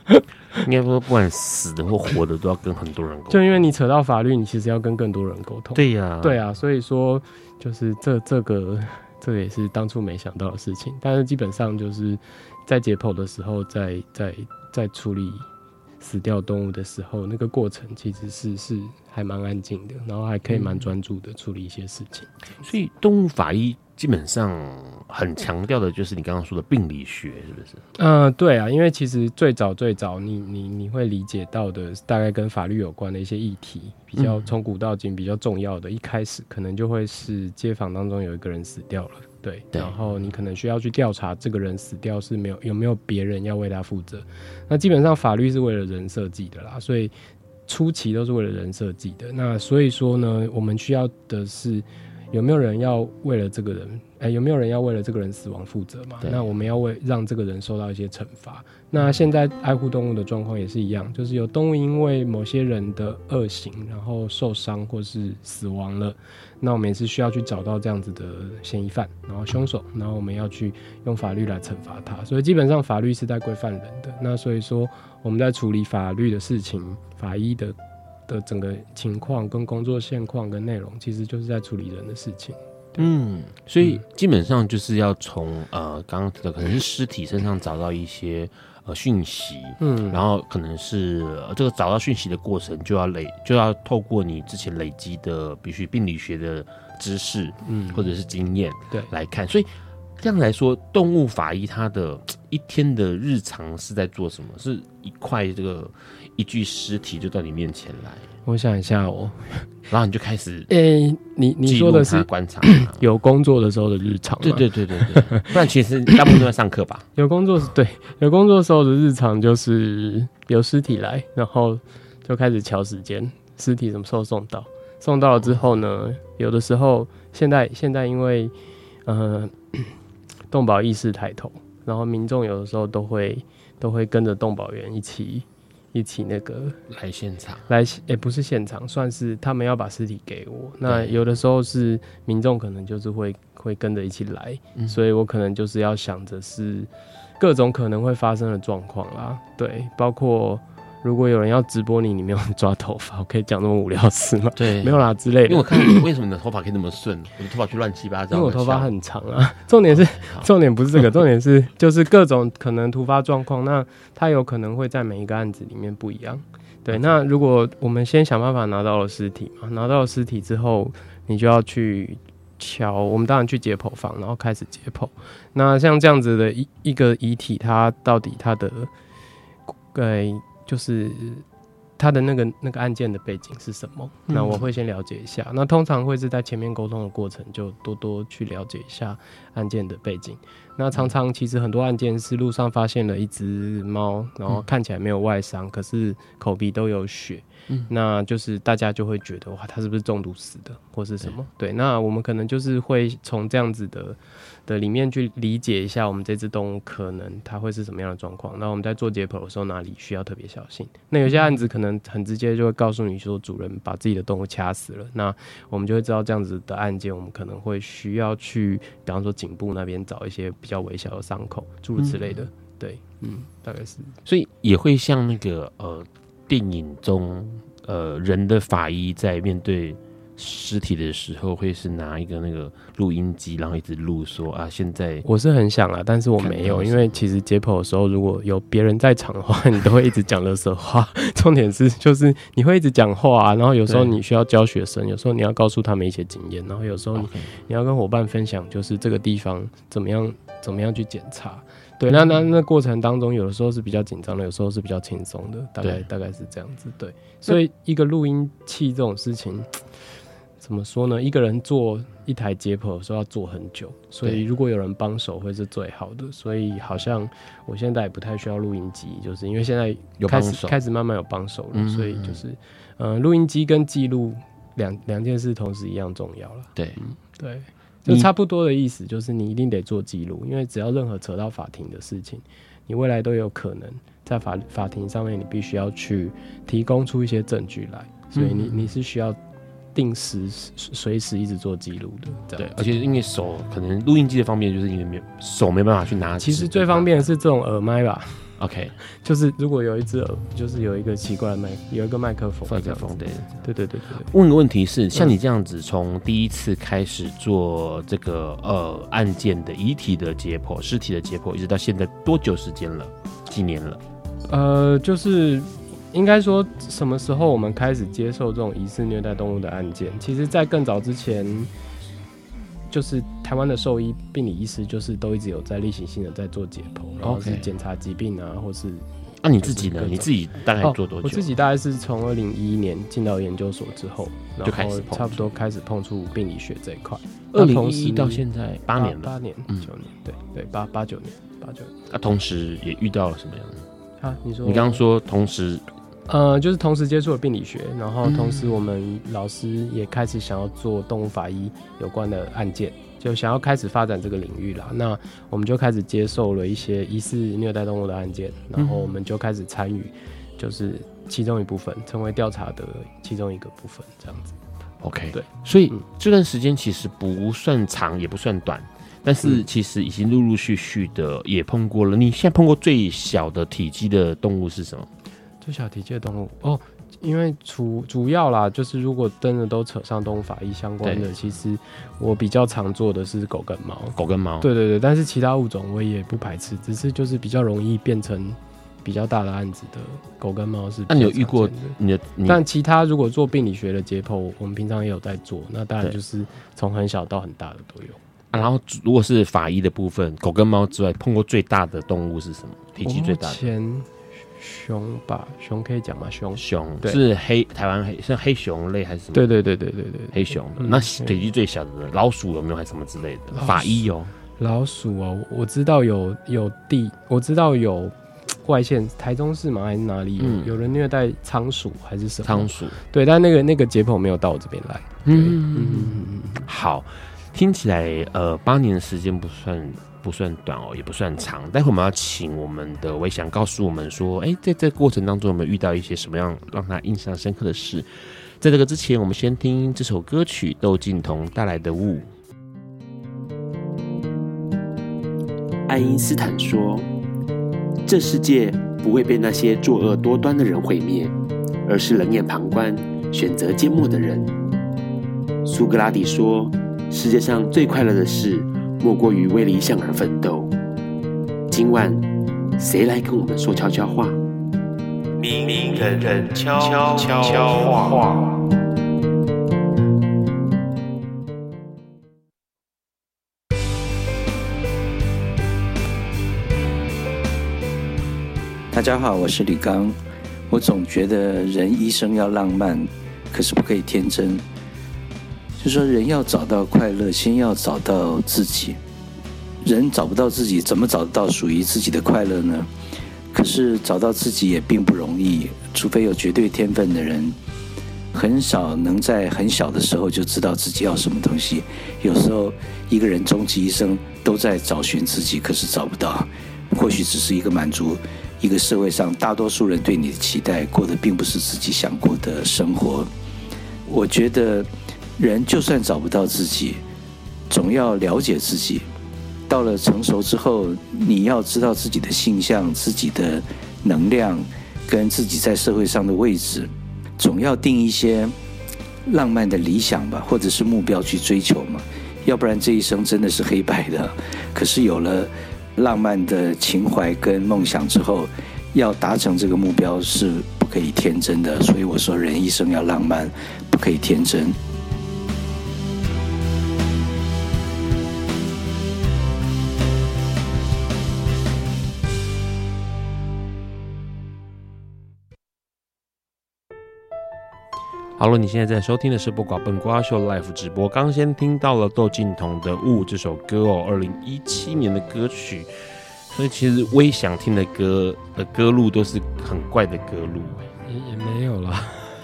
应该说，不管死的或活的，都要跟很多人沟通。就因为你扯到法律，你其实要跟更多人沟通。对呀、啊，对啊，所以说就是这这个这个也是当初没想到的事情。但是基本上就是在解剖的时候，在在在处理。死掉动物的时候，那个过程其实是是还蛮安静的，然后还可以蛮专注的处理一些事情。所以动物法医基本上很强调的就是你刚刚说的病理学，是不是？嗯、呃，对啊，因为其实最早最早你，你你你会理解到的大概跟法律有关的一些议题，比较从古到今比较重要的，一开始可能就会是街坊当中有一个人死掉了，对，对，然后你可能需要去调查这个人死掉是没有有没有别人要为他负责。那基本上法律是为了人设计的啦，所以初期都是为了人设计的。那所以说呢，我们需要的是。有没有人要为了这个人？哎、欸，有没有人要为了这个人死亡负责嘛？那我们要为让这个人受到一些惩罚。那现在爱护动物的状况也是一样，就是有动物因为某些人的恶行，然后受伤或是死亡了，那我们也是需要去找到这样子的嫌疑犯，然后凶手，然后我们要去用法律来惩罚他。所以基本上法律是在规范人的。那所以说我们在处理法律的事情，法医的。的整个情况跟工作现况跟内容，其实就是在处理人的事情。嗯，所以基本上就是要从呃刚刚提到可能是尸体身上找到一些呃讯息，嗯，然后可能是、呃、这个找到讯息的过程就要累就要透过你之前累积的必须病理学的知识，嗯，或者是经验对来看。所以这样来说，动物法医他的一天的日常是在做什么？是一块这个。一具尸体就到你面前来，我想一下哦，然后你就开始，诶、欸，你你说的是观察。有工作的时候的日常，对对对对对，不然其实大部分都在上课吧。有工作是对，有工作时候的日常就是有尸体来，然后就开始瞧时间，尸体什么时候送到，送到了之后呢，有的时候现在现在因为呃动保意识抬头，然后民众有的时候都会都会跟着动保员一起。一起那个来现场，来也、欸、不是现场，算是他们要把尸体给我。那有的时候是民众可能就是会会跟着一起来、嗯，所以我可能就是要想着是各种可能会发生的状况啦。对，包括。如果有人要直播你，你没有抓头发，我可以讲那么无聊的事吗？对，没有啦之类的。因为我看你为什么你的头发可以那么顺，我的头发就乱七八糟。因为我头发很长啊。重点是，重点不是这个，重点是就是各种可能突发状况，那它有可能会在每一个案子里面不一样。对，那如果我们先想办法拿到了尸体嘛，拿到了尸体之后，你就要去敲。我们当然去解剖房，然后开始解剖。那像这样子的一一个遗体，它到底它的对。就是他的那个那个案件的背景是什么？那我会先了解一下。那通常会是在前面沟通的过程，就多多去了解一下案件的背景。那常常其实很多案件是路上发现了一只猫，然后看起来没有外伤，可是口鼻都有血。嗯，那就是大家就会觉得哇，它是不是中毒死的，或是什么？对，那我们可能就是会从这样子的的里面去理解一下，我们这只动物可能它会是什么样的状况。那我们在做解剖的时候，哪里需要特别小心？那有些案子可能很直接就会告诉你说，主人把自己的动物掐死了。那我们就会知道这样子的案件，我们可能会需要去，比方说颈部那边找一些比较微小的伤口，诸如此类的。对，嗯，大概是，所以也会像那个呃。电影中，呃，人的法医在面对尸体的时候，会是拿一个那个录音机，然后一直录说啊，现在我是很想啊，但是我没有，因为其实解剖的时候，如果有别人在场的话，你都会一直讲乐色话。重点是，就是你会一直讲话啊，然后有时候你需要教学生，有时候你要告诉他们一些经验，然后有时候你你要跟伙伴分享，就是这个地方怎么样，怎么样去检查。对，那那那过程当中，有的时候是比较紧张的，有时候是比较轻松的，大概大概是这样子。对，所以一个录音器这种事情，怎么说呢？一个人做一台解剖的时候要做很久，所以如果有人帮手会是最好的。所以好像我现在也不太需要录音机，就是因为现在开始开始慢慢有帮手了，嗯嗯嗯，所以就是嗯，录音机跟记录两两件事同时一样重要了。对，嗯，对。就差不多的意思，就是你一定得做记录，因为只要任何扯到法庭的事情，你未来都有可能在法法庭上面，你必须要去提供出一些证据来，所以你你是需要定时随时一直做记录的。对，而且因为手可能录音机的方面，就是因为没手没办法去拿。其实最方便的是这种耳麦吧。OK，就是如果有一只，就是有一个奇怪的麦，有一个麦克风，麦克风，对，对对对对。问个问题是，像你这样子，从第一次开始做这个呃案件的遗体的解剖、尸体的解剖，一直到现在多久时间了？几年了？呃，就是应该说什么时候我们开始接受这种疑似虐待动物的案件？其实，在更早之前。就是台湾的兽医、病理医师，就是都一直有在例行性的在做解剖，然后是检查疾病啊，或是。那、啊、你自己呢？你自己大概做多久？哦、我自己大概是从二零一一年进到研究所之后，然后差不多开始碰触病理学这一块。二零一一到现在八年了，八年、九年，对对，八八九年，八九年。那、啊、同时也遇到了什么样的？啊，你说？你刚刚说同时，呃，就是同时接触了病理学，然后同时我们老师也开始想要做动物法医有关的案件。就想要开始发展这个领域啦，那我们就开始接受了一些疑似虐待动物的案件，然后我们就开始参与，就是其中一部分，成为调查的其中一个部分，这样子。OK，对，所以这段时间其实不算长，也不算短，但是其实已经陆陆续续的也碰过了。你现在碰过最小的体积的动物是什么？最小体积的动物哦。因为主主要啦，就是如果真的都扯上动物法医相关的，其实我比较常做的是狗跟猫。狗跟猫，对对对，但是其他物种我也不排斥，只是就是比较容易变成比较大的案子的狗跟猫是。那你有遇过你的？但其他如果做病理学的解剖，我们平常也有在做，那当然就是从很小到很大的都有。啊，然后如果是法医的部分，狗跟猫之外，碰过最大的动物是什么？体积最大的？熊吧，熊可以讲吗？熊熊是黑台湾黑，是黑熊类还是什么？对对对对对对，黑熊。嗯、那体积最小的老鼠有没有？还是什么之类的？法医有，老鼠哦，我知道有有地，我知道有外县，台中市吗？还是哪里？嗯，有人虐待仓鼠还是什么？仓鼠。对，但那个那个解剖没有到我这边来。嗯嗯嗯，好，听起来呃，八年的时间不算。不算短哦，也不算长。待会我们要请我们的维翔告诉我们说，哎、在这过程当中有没有遇到一些什么样让他印象深刻的事？在这个之前，我们先听这首歌曲窦靖童带来的《雾》。爱因斯坦说：“这世界不会被那些作恶多端的人毁灭，而是冷眼旁观、选择缄默的人。”苏格拉底说：“世界上最快乐的事。”莫过于为理想而奋斗。今晚，谁来跟我们说悄悄话？明人人悄悄话。大家好，我是李刚。我总觉得人一生要浪漫，可是不可以天真。就说人要找到快乐，先要找到自己。人找不到自己，怎么找得到属于自己的快乐呢？可是找到自己也并不容易，除非有绝对天分的人，很少能在很小的时候就知道自己要什么东西。有时候一个人终其一生都在找寻自己，可是找不到。或许只是一个满足一个社会上大多数人对你的期待，过的并不是自己想过的生活。我觉得。人就算找不到自己，总要了解自己。到了成熟之后，你要知道自己的性向、自己的能量，跟自己在社会上的位置，总要定一些浪漫的理想吧，或者是目标去追求嘛。要不然这一生真的是黑白的。可是有了浪漫的情怀跟梦想之后，要达成这个目标是不可以天真的。所以我说，人一生要浪漫，不可以天真。好了，你现在在收听的是播瓜笨瓜秀 Live 直播。刚先听到了窦靖童的《雾》这首歌哦，二零一七年的歌曲。所以其实微想听的歌的歌路都是很怪的歌路，也也没有了。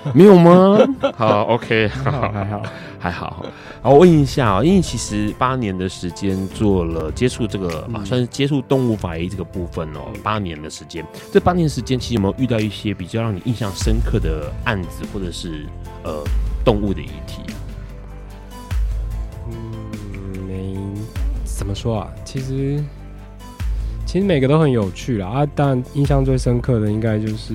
没有吗？好，OK，好，还好，还好。好，我问一下啊，因为其实八年的时间做了接触这个、嗯、啊，算是接触动物法医这个部分哦。八年的时间，这八年时间其实有没有遇到一些比较让你印象深刻的案子，或者是呃动物的遗体？嗯，没怎么说啊。其实其实每个都很有趣啦啊，但印象最深刻的应该就是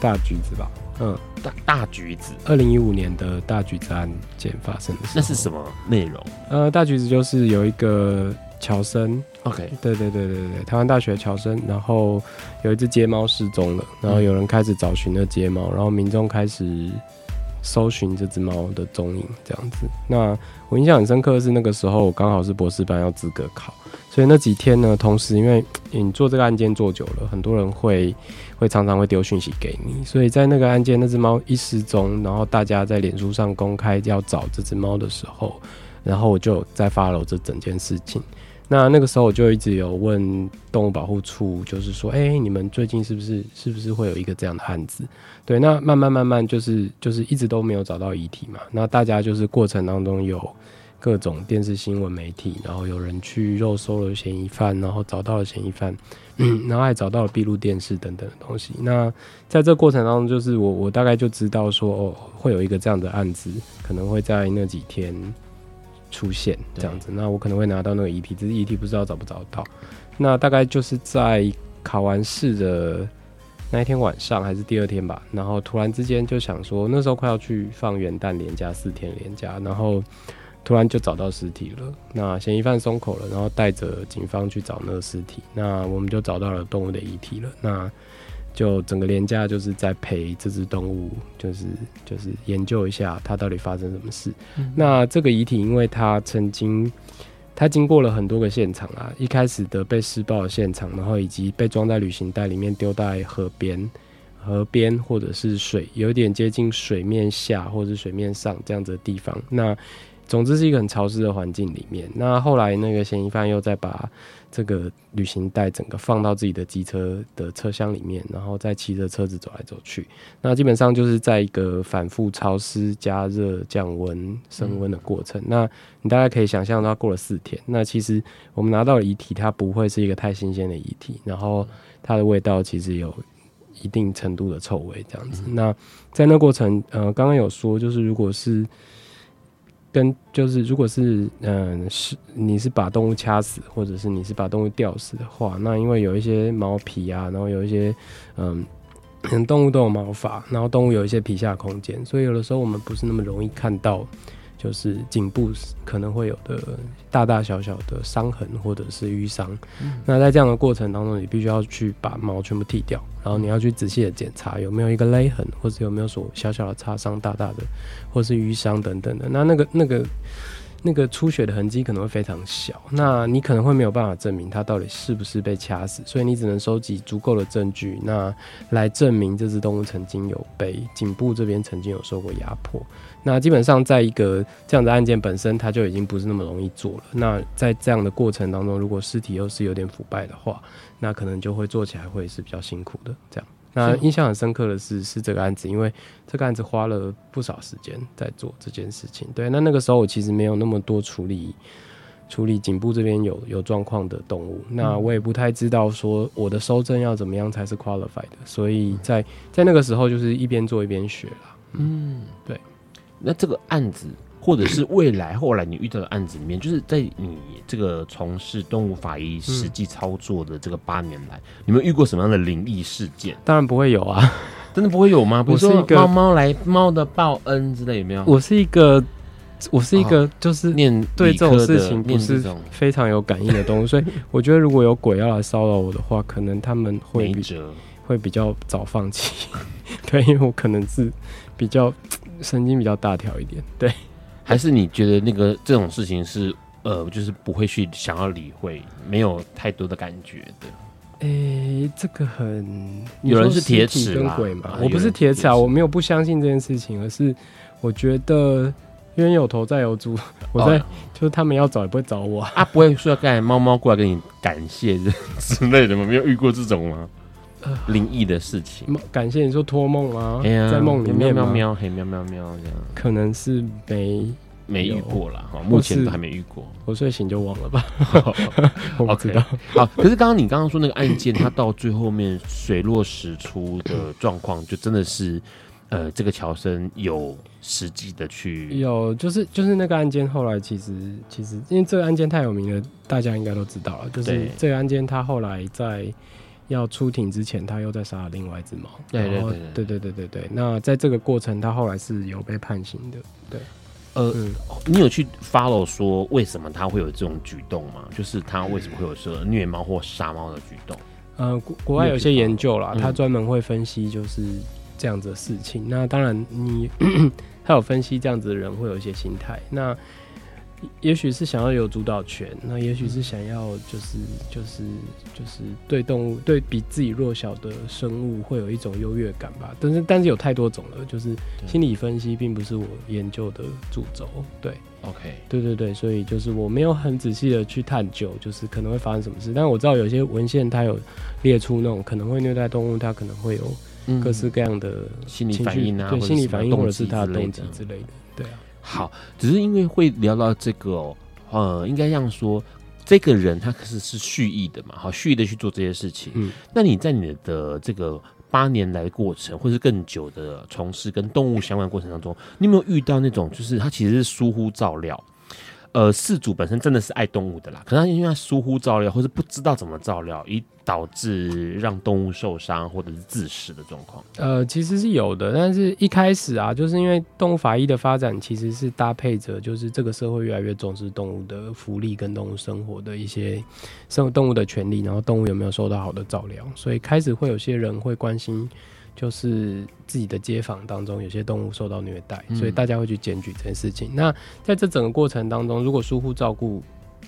大橘子吧。嗯，大大橘子，二零一五年的大橘子案件发生的时候，那是什么内容？呃，大橘子就是有一个乔生，OK，对对对对对，台湾大学乔生，然后有一只街猫失踪了，然后有人开始找寻那街猫，然后民众开始搜寻这只猫的踪影，这样子。那我印象很深刻的是，那个时候我刚好是博士班要资格考，所以那几天呢，同时因为你做这个案件做久了，很多人会 会常常会丢讯息给你，所以在那个案件那只猫一失踪，然后大家在脸书上公开要找这只猫的时候，然后我就在 follow 这整件事情。那那个时候我就一直有问动物保护处，就是说，哎、你们最近是不是是不是会有一个这样的案子？对，那慢慢慢慢就是就是一直都没有找到遗体嘛。那大家就是过程当中有各种电视新闻媒体，然后有人去肉搜了嫌疑犯，然后找到了嫌疑犯，然后还找到了闭路电视等等的东西。那在这过程当中，就是我我大概就知道说，哦，会有一个这样的案子，可能会在那几天。出现这样子，那我可能会拿到那个遗体，只是遗体不知道找不找到。那大概就是在考完试的那一天晚上，还是第二天吧。然后突然之间就想说，那时候快要去放元旦连假四天连假，然后突然就找到尸体了。那嫌疑犯松口了，然后带着警方去找那个尸体。那我们就找到了动物的遗体了。那就整个连假就是在陪这只动物，就是就是研究一下它到底发生什么事。嗯、那这个遗体，因为它曾经它经过了很多个现场啊，一开始的被施暴的现场，然后以及被装在旅行袋里面丢在河边、河边或者是水有点接近水面下或者是水面上这样子的地方。那总之是一个很潮湿的环境里面。那后来那个嫌疑犯又再把这个旅行袋整个放到自己的机车的车厢里面，然后再骑着车子走来走去。那基本上就是在一个反复潮湿、加热、降温、升温的过程。嗯、那你大概可以想象它，过了四天，那其实我们拿到的遗体，它不会是一个太新鲜的遗体，然后它的味道其实有一定程度的臭味，这样子。嗯、那在那过程，呃，刚刚有说，就是如果是。跟就是，如果是嗯是你是把动物掐死，或者是你是把动物吊死的话，那因为有一些毛皮啊，然后有一些嗯，动物都有毛发，然后动物有一些皮下空间，所以有的时候我们不是那么容易看到。就是颈部可能会有的大大小小的伤痕或者是淤伤，嗯、那在这样的过程当中，你必须要去把毛全部剃掉，然后你要去仔细的检查有没有一个勒痕，或者有没有所小小的擦伤、大大的，或是淤伤等等的。那那个那个。那个出血的痕迹可能会非常小，那你可能会没有办法证明它到底是不是被掐死，所以你只能收集足够的证据，那来证明这只动物曾经有被颈部这边曾经有受过压迫。那基本上在一个这样的案件本身，它就已经不是那么容易做了。那在这样的过程当中，如果尸体又是有点腐败的话，那可能就会做起来会是比较辛苦的这样。那印象很深刻的是，是这个案子，因为这个案子花了不少时间在做这件事情。对，那那个时候我其实没有那么多处理处理颈部这边有有状况的动物，那我也不太知道说我的收证要怎么样才是 qualified 的，所以在在那个时候就是一边做一边学了。嗯，对。那这个案子。或者是未来后来你遇到的案子里面，就是在你这个从事动物法医实际操作的这个八年来，你们遇过什么样的灵异事件？当然不会有啊，真的不会有吗？不是一个猫猫来猫的报恩之类有没有？我是一个，我是一个，就是念对这种事情不是非常有感应的动物，所以 我觉得如果有鬼要来骚扰我的话，可能他们会比会比较早放弃。对，因为我可能是比较 神经比较大条一点，对。还是你觉得那个这种事情是呃，就是不会去想要理会，没有太多的感觉的。诶、欸，这个很有人是铁齿跟鬼嘛？我不是铁齿啊，我没有不相信这件事情，而是我觉得冤有头债有主，我在、哦、就是他们要找也不会找我啊，不会说要带猫猫过来跟你感谢之类的吗？没有遇过这种吗？灵异、呃、的事情，感谢你说托梦吗？哎呀，在梦里面喵喵喵，嘿喵喵喵这样，可能是没没遇过啦，哈，目前都还没遇过。我睡醒就忘了吧。我不知道。好，可是刚刚你刚刚说那个案件，它到最后面水落石出的状况，就真的是，呃，这个乔森有实际的去有，就是就是那个案件后来其实其实因为这个案件太有名了，大家应该都知道了。就是这个案件，他后来在。要出庭之前，他又再杀了另外一只猫。对对对对对对对对对。那在这个过程，他后来是有被判刑的。对，呃，嗯、你有去 follow 说为什么他会有这种举动吗？就是他为什么会有说虐猫或杀猫的举动？呃，国国外有些研究啦，他专门会分析，就是这样子的事情。那当然你 他有分析这样子的人会有一些心态。那也许是想要有主导权，那也许是想要就是就是就是对动物对比自己弱小的生物会有一种优越感吧。但是但是有太多种了，就是心理分析并不是我研究的主轴。对，OK，对对对，所以就是我没有很仔细的去探究，就是可能会发生什么事。但是我知道有些文献它有列出那种可能会虐待动物，它可能会有各式各样的心理反应啊，对心理反应或者是它的动机之类的，对啊。好，只是因为会聊到这个哦，呃，应该这样说，这个人他可是是蓄意的嘛，好，蓄意的去做这些事情。嗯，那你在你的这个八年来的过程，或是更久的从事跟动物相关过程当中，你有没有遇到那种，就是他其实是疏忽照料？呃，饲主本身真的是爱动物的啦，可是他因为疏忽照料，或是不知道怎么照料，以导致让动物受伤或者是致死的状况。呃，其实是有的，但是一开始啊，就是因为动物法医的发展，其实是搭配着就是这个社会越来越重视动物的福利跟动物生活的一些生动物的权利，然后动物有没有受到好的照料，所以开始会有些人会关心。就是自己的街坊当中有些动物受到虐待，所以大家会去检举这件事情。嗯、那在这整个过程当中，如果疏忽照顾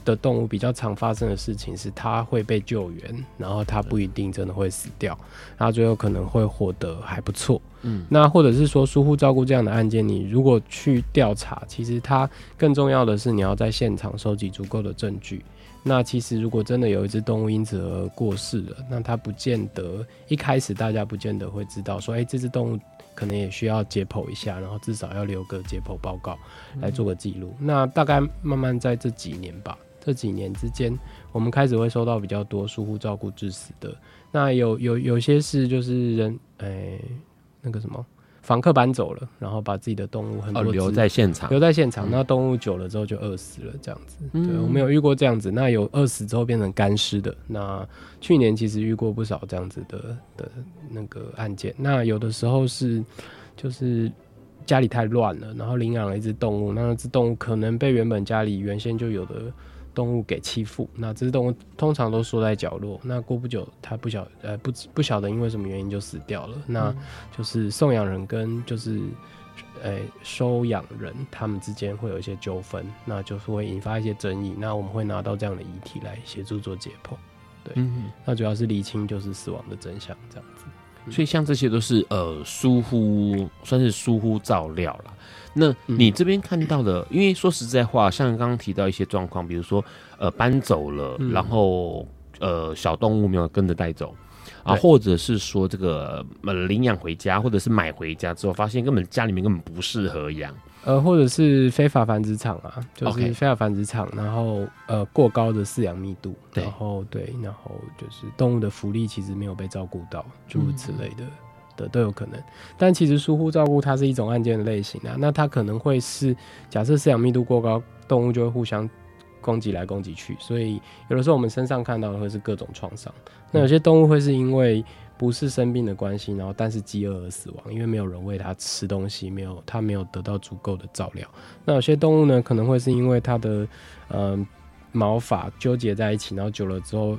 的动物比较常发生的事情是，它会被救援，然后它不一定真的会死掉，它最后可能会活得还不错。嗯，那或者是说疏忽照顾这样的案件，你如果去调查，其实它更重要的是你要在现场收集足够的证据。那其实，如果真的有一只动物因此而过世了，那它不见得一开始大家不见得会知道说，哎、这只动物可能也需要解剖一下，然后至少要留个解剖报告来做个记录。那大概慢慢在这几年吧，这几年之间，我们开始会收到比较多疏忽照顾致死的。那有有有些事就是人，哎、那个什么。房客搬走了，然后把自己的动物很多、哦、留在现场，留在现场。那动物久了之后就饿死了，这样子。嗯、对，我没有遇过这样子。那有饿死之后变成干尸的。那去年其实遇过不少这样子的的那个案件。那有的时候是就是家里太乱了，然后领养了一只动物，那那只动物可能被原本家里原先就有的。动物给欺负，那这只动物通常都缩在角落。那过不久，它不晓呃不不晓得因为什么原因就死掉了。那就是送养人跟就是诶、欸、收养人他们之间会有一些纠纷，那就是会引发一些争议。那我们会拿到这样的遗体来协助做解剖，对，嗯、那主要是厘清就是死亡的真相这样子。所以像这些都是呃疏忽，算是疏忽照料了。那你这边看到的，嗯、因为说实在话，像刚刚提到一些状况，比如说呃搬走了，嗯、然后呃小动物没有跟着带走啊，或者是说这个呃领养回家，或者是买回家之后发现根本家里面根本不适合养，呃或者是非法繁殖场啊，就是非法繁殖场，然后呃过高的饲养密度，对。然后对，然后就是动物的福利其实没有被照顾到，诸如此类的。嗯都有可能，但其实疏忽照顾它是一种案件的类型啊。那它可能会是假设饲养密度过高，动物就会互相攻击来攻击去，所以有的时候我们身上看到的会是各种创伤。那有些动物会是因为不是生病的关系，然后但是饥饿而死亡，因为没有人喂它吃东西，没有它没有得到足够的照料。那有些动物呢，可能会是因为它的嗯、毛发纠结在一起，然后久了之后。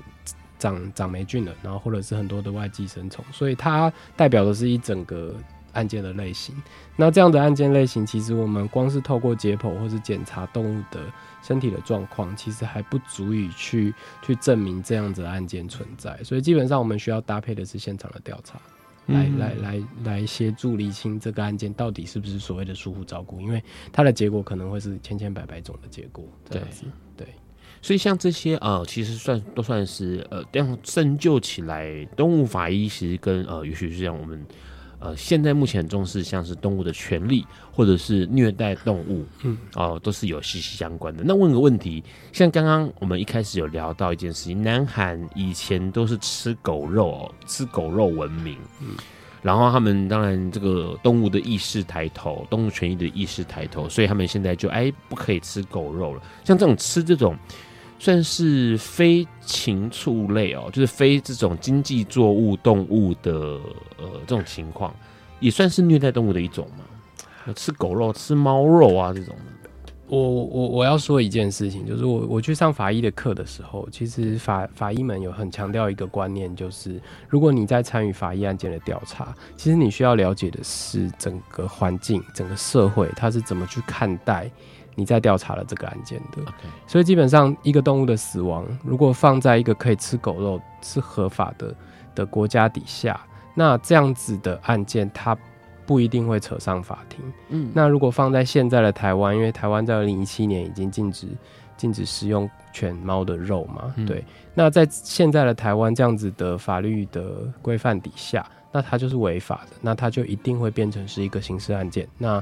长长霉菌了，然后或者是很多的外寄生虫，所以它代表的是一整个案件的类型。那这样的案件类型，其实我们光是透过解剖或是检查动物的身体的状况，其实还不足以去去证明这样子的案件存在。所以基本上我们需要搭配的是现场的调查，来来来来协助厘清这个案件到底是不是所谓的疏忽照顾，因为它的结果可能会是千千百百种的结果。这样子，对。对所以像这些呃，其实算都算是呃，这样深究起来，动物法医其实跟呃，也许是像我们呃，现在目前很重视像是动物的权利，或者是虐待动物，嗯，哦、呃，都是有息息相关的。那问个问题，像刚刚我们一开始有聊到一件事情，南韩以前都是吃狗肉，吃狗肉闻名，嗯，然后他们当然这个动物的意识抬头，动物权益的意识抬头，所以他们现在就哎不可以吃狗肉了。像这种吃这种。算是非禽畜类哦，就是非这种经济作物动物的呃这种情况，也算是虐待动物的一种嘛。吃狗肉、吃猫肉啊这种。我我我要说一件事情，就是我我去上法医的课的时候，其实法法医们有很强调一个观念，就是如果你在参与法医案件的调查，其实你需要了解的是整个环境、整个社会，它是怎么去看待你在调查了这个案件的。所以基本上，一个动物的死亡，如果放在一个可以吃狗肉是合法的的国家底下，那这样子的案件，它。不一定会扯上法庭。嗯，那如果放在现在的台湾，因为台湾在二零一七年已经禁止禁止食用犬猫的肉嘛，嗯、对。那在现在的台湾这样子的法律的规范底下，那它就是违法的，那它就一定会变成是一个刑事案件，那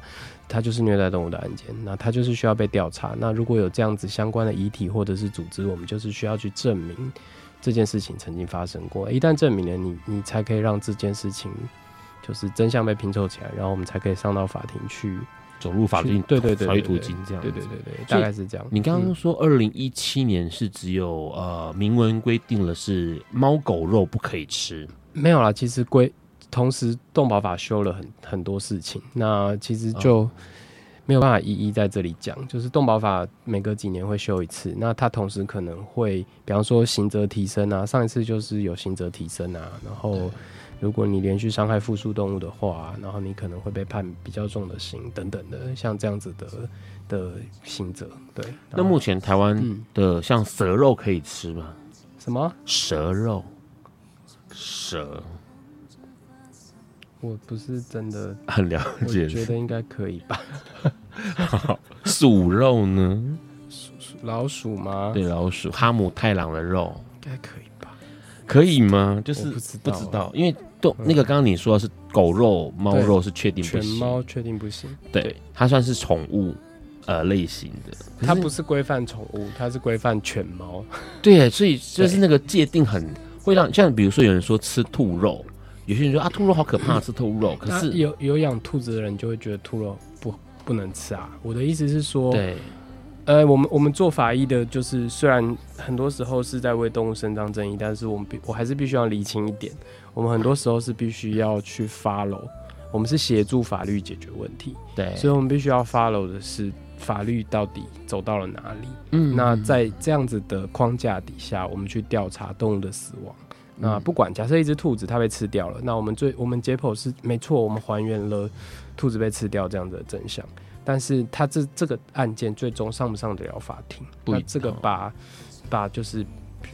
它就是虐待动物的案件，那它就是需要被调查。那如果有这样子相关的遗体或者是组织，我们就是需要去证明这件事情曾经发生过。一旦证明了你，你你才可以让这件事情。就是真相被拼凑起来，然后我们才可以上到法庭去走入法律，对对对，法律途径这样，对对对对，大概是这样。你刚刚说二零一七年是只有呃明文规定了是猫狗肉不可以吃，没有啦，其实规同时动保法修了很很多事情，那其实就没有办法一一在这里讲。就是动保法每隔几年会修一次，那它同时可能会，比方说刑责提升啊，上一次就是有刑责提升啊，然后。如果你连续伤害复数动物的话，然后你可能会被判比较重的刑等等的，像这样子的的刑责。对，那目前台湾的像蛇肉可以吃吗？什么蛇肉？蛇？我不是真的 很了解，我觉得应该可以吧。鼠肉呢？鼠老鼠吗？对，老鼠。哈姆太郎的肉应该可以吧？可以吗？就是不知道，不知道，因为。都那个刚刚你说的是狗肉、猫肉是确定不行，猫确定不行。对，它算是宠物呃类型的，它不是规范宠物，它是规范犬猫。对，所以就是那个界定很会让像比如说有人说吃兔肉，有些人说啊兔肉好可怕，吃兔肉。可是有有养兔子的人就会觉得兔肉不不能吃啊。我的意思是说，对。呃，我们我们做法医的，就是虽然很多时候是在为动物伸张正义，但是我们必我还是必须要厘清一点，我们很多时候是必须要去 follow，我们是协助法律解决问题，对，所以我们必须要 follow 的是法律到底走到了哪里。嗯，那在这样子的框架底下，我们去调查动物的死亡。那不管假设一只兔子它被吃掉了，那我们最我们解剖是没错，我们还原了兔子被吃掉这样的真相。但是它这这个案件最终上不上得了法庭？那这个把把就是，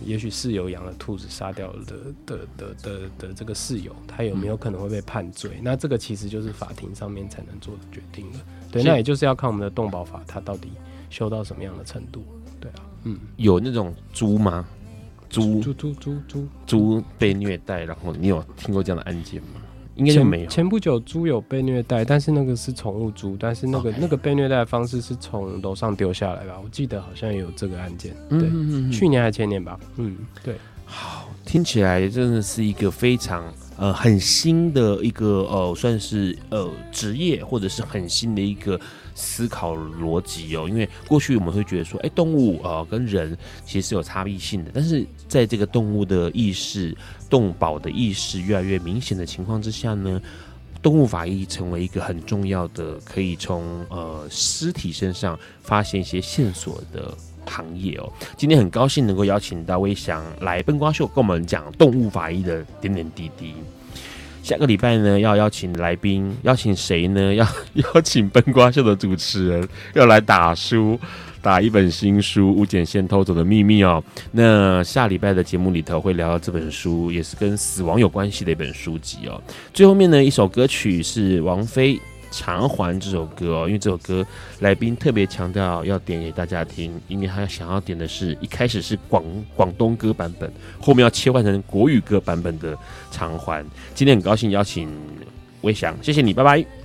也许室友养了兔子杀掉了的的的的的这个室友，他有没有可能会被判罪？嗯、那这个其实就是法庭上面才能做的决定了。对，那也就是要看我们的动保法，它到底修到什么样的程度？对啊，嗯，有那种猪吗？猪猪猪猪猪猪被虐待，然后你有听过这样的案件吗？应该就没有。前不久猪有被虐待，但是那个是宠物猪，但是那个 Okay. 那个被虐待的方式是从楼上丢下来吧？我记得好像有这个案件，对，嗯嗯嗯，去年还前年吧？嗯，对。好，听起来真的是一个非常呃很新的一个呃算是呃职业，或者是很新的一个。思考逻辑哦，因为过去我们会觉得说，哎，动物啊、呃、跟人其实是有差异性的，但是在这个动物的意识、动保的意识越来越明显的情况之下呢，动物法医成为一个很重要的可以从呃尸体身上发现一些线索的行业哦。今天很高兴能够邀请到威翔来笨瓜秀跟我们讲动物法医的点点滴滴。下个礼拜呢，要邀请来宾，邀请谁呢？要 邀请笨瓜秀的主持人，要来打书，打一本新书《吴检宪偷走的秘密》哦。那下礼拜的节目里头会聊到这本书，也是跟死亡有关系的一本书籍哦。最后面呢，一首歌曲是王菲。偿还这首歌哦，因为这首歌来宾特别强调要点给大家听，因为他想要点的是一开始是广广东歌版本，后面要切换成国语歌版本的偿还。今天很高兴邀请魏翔，谢谢你，拜。拜。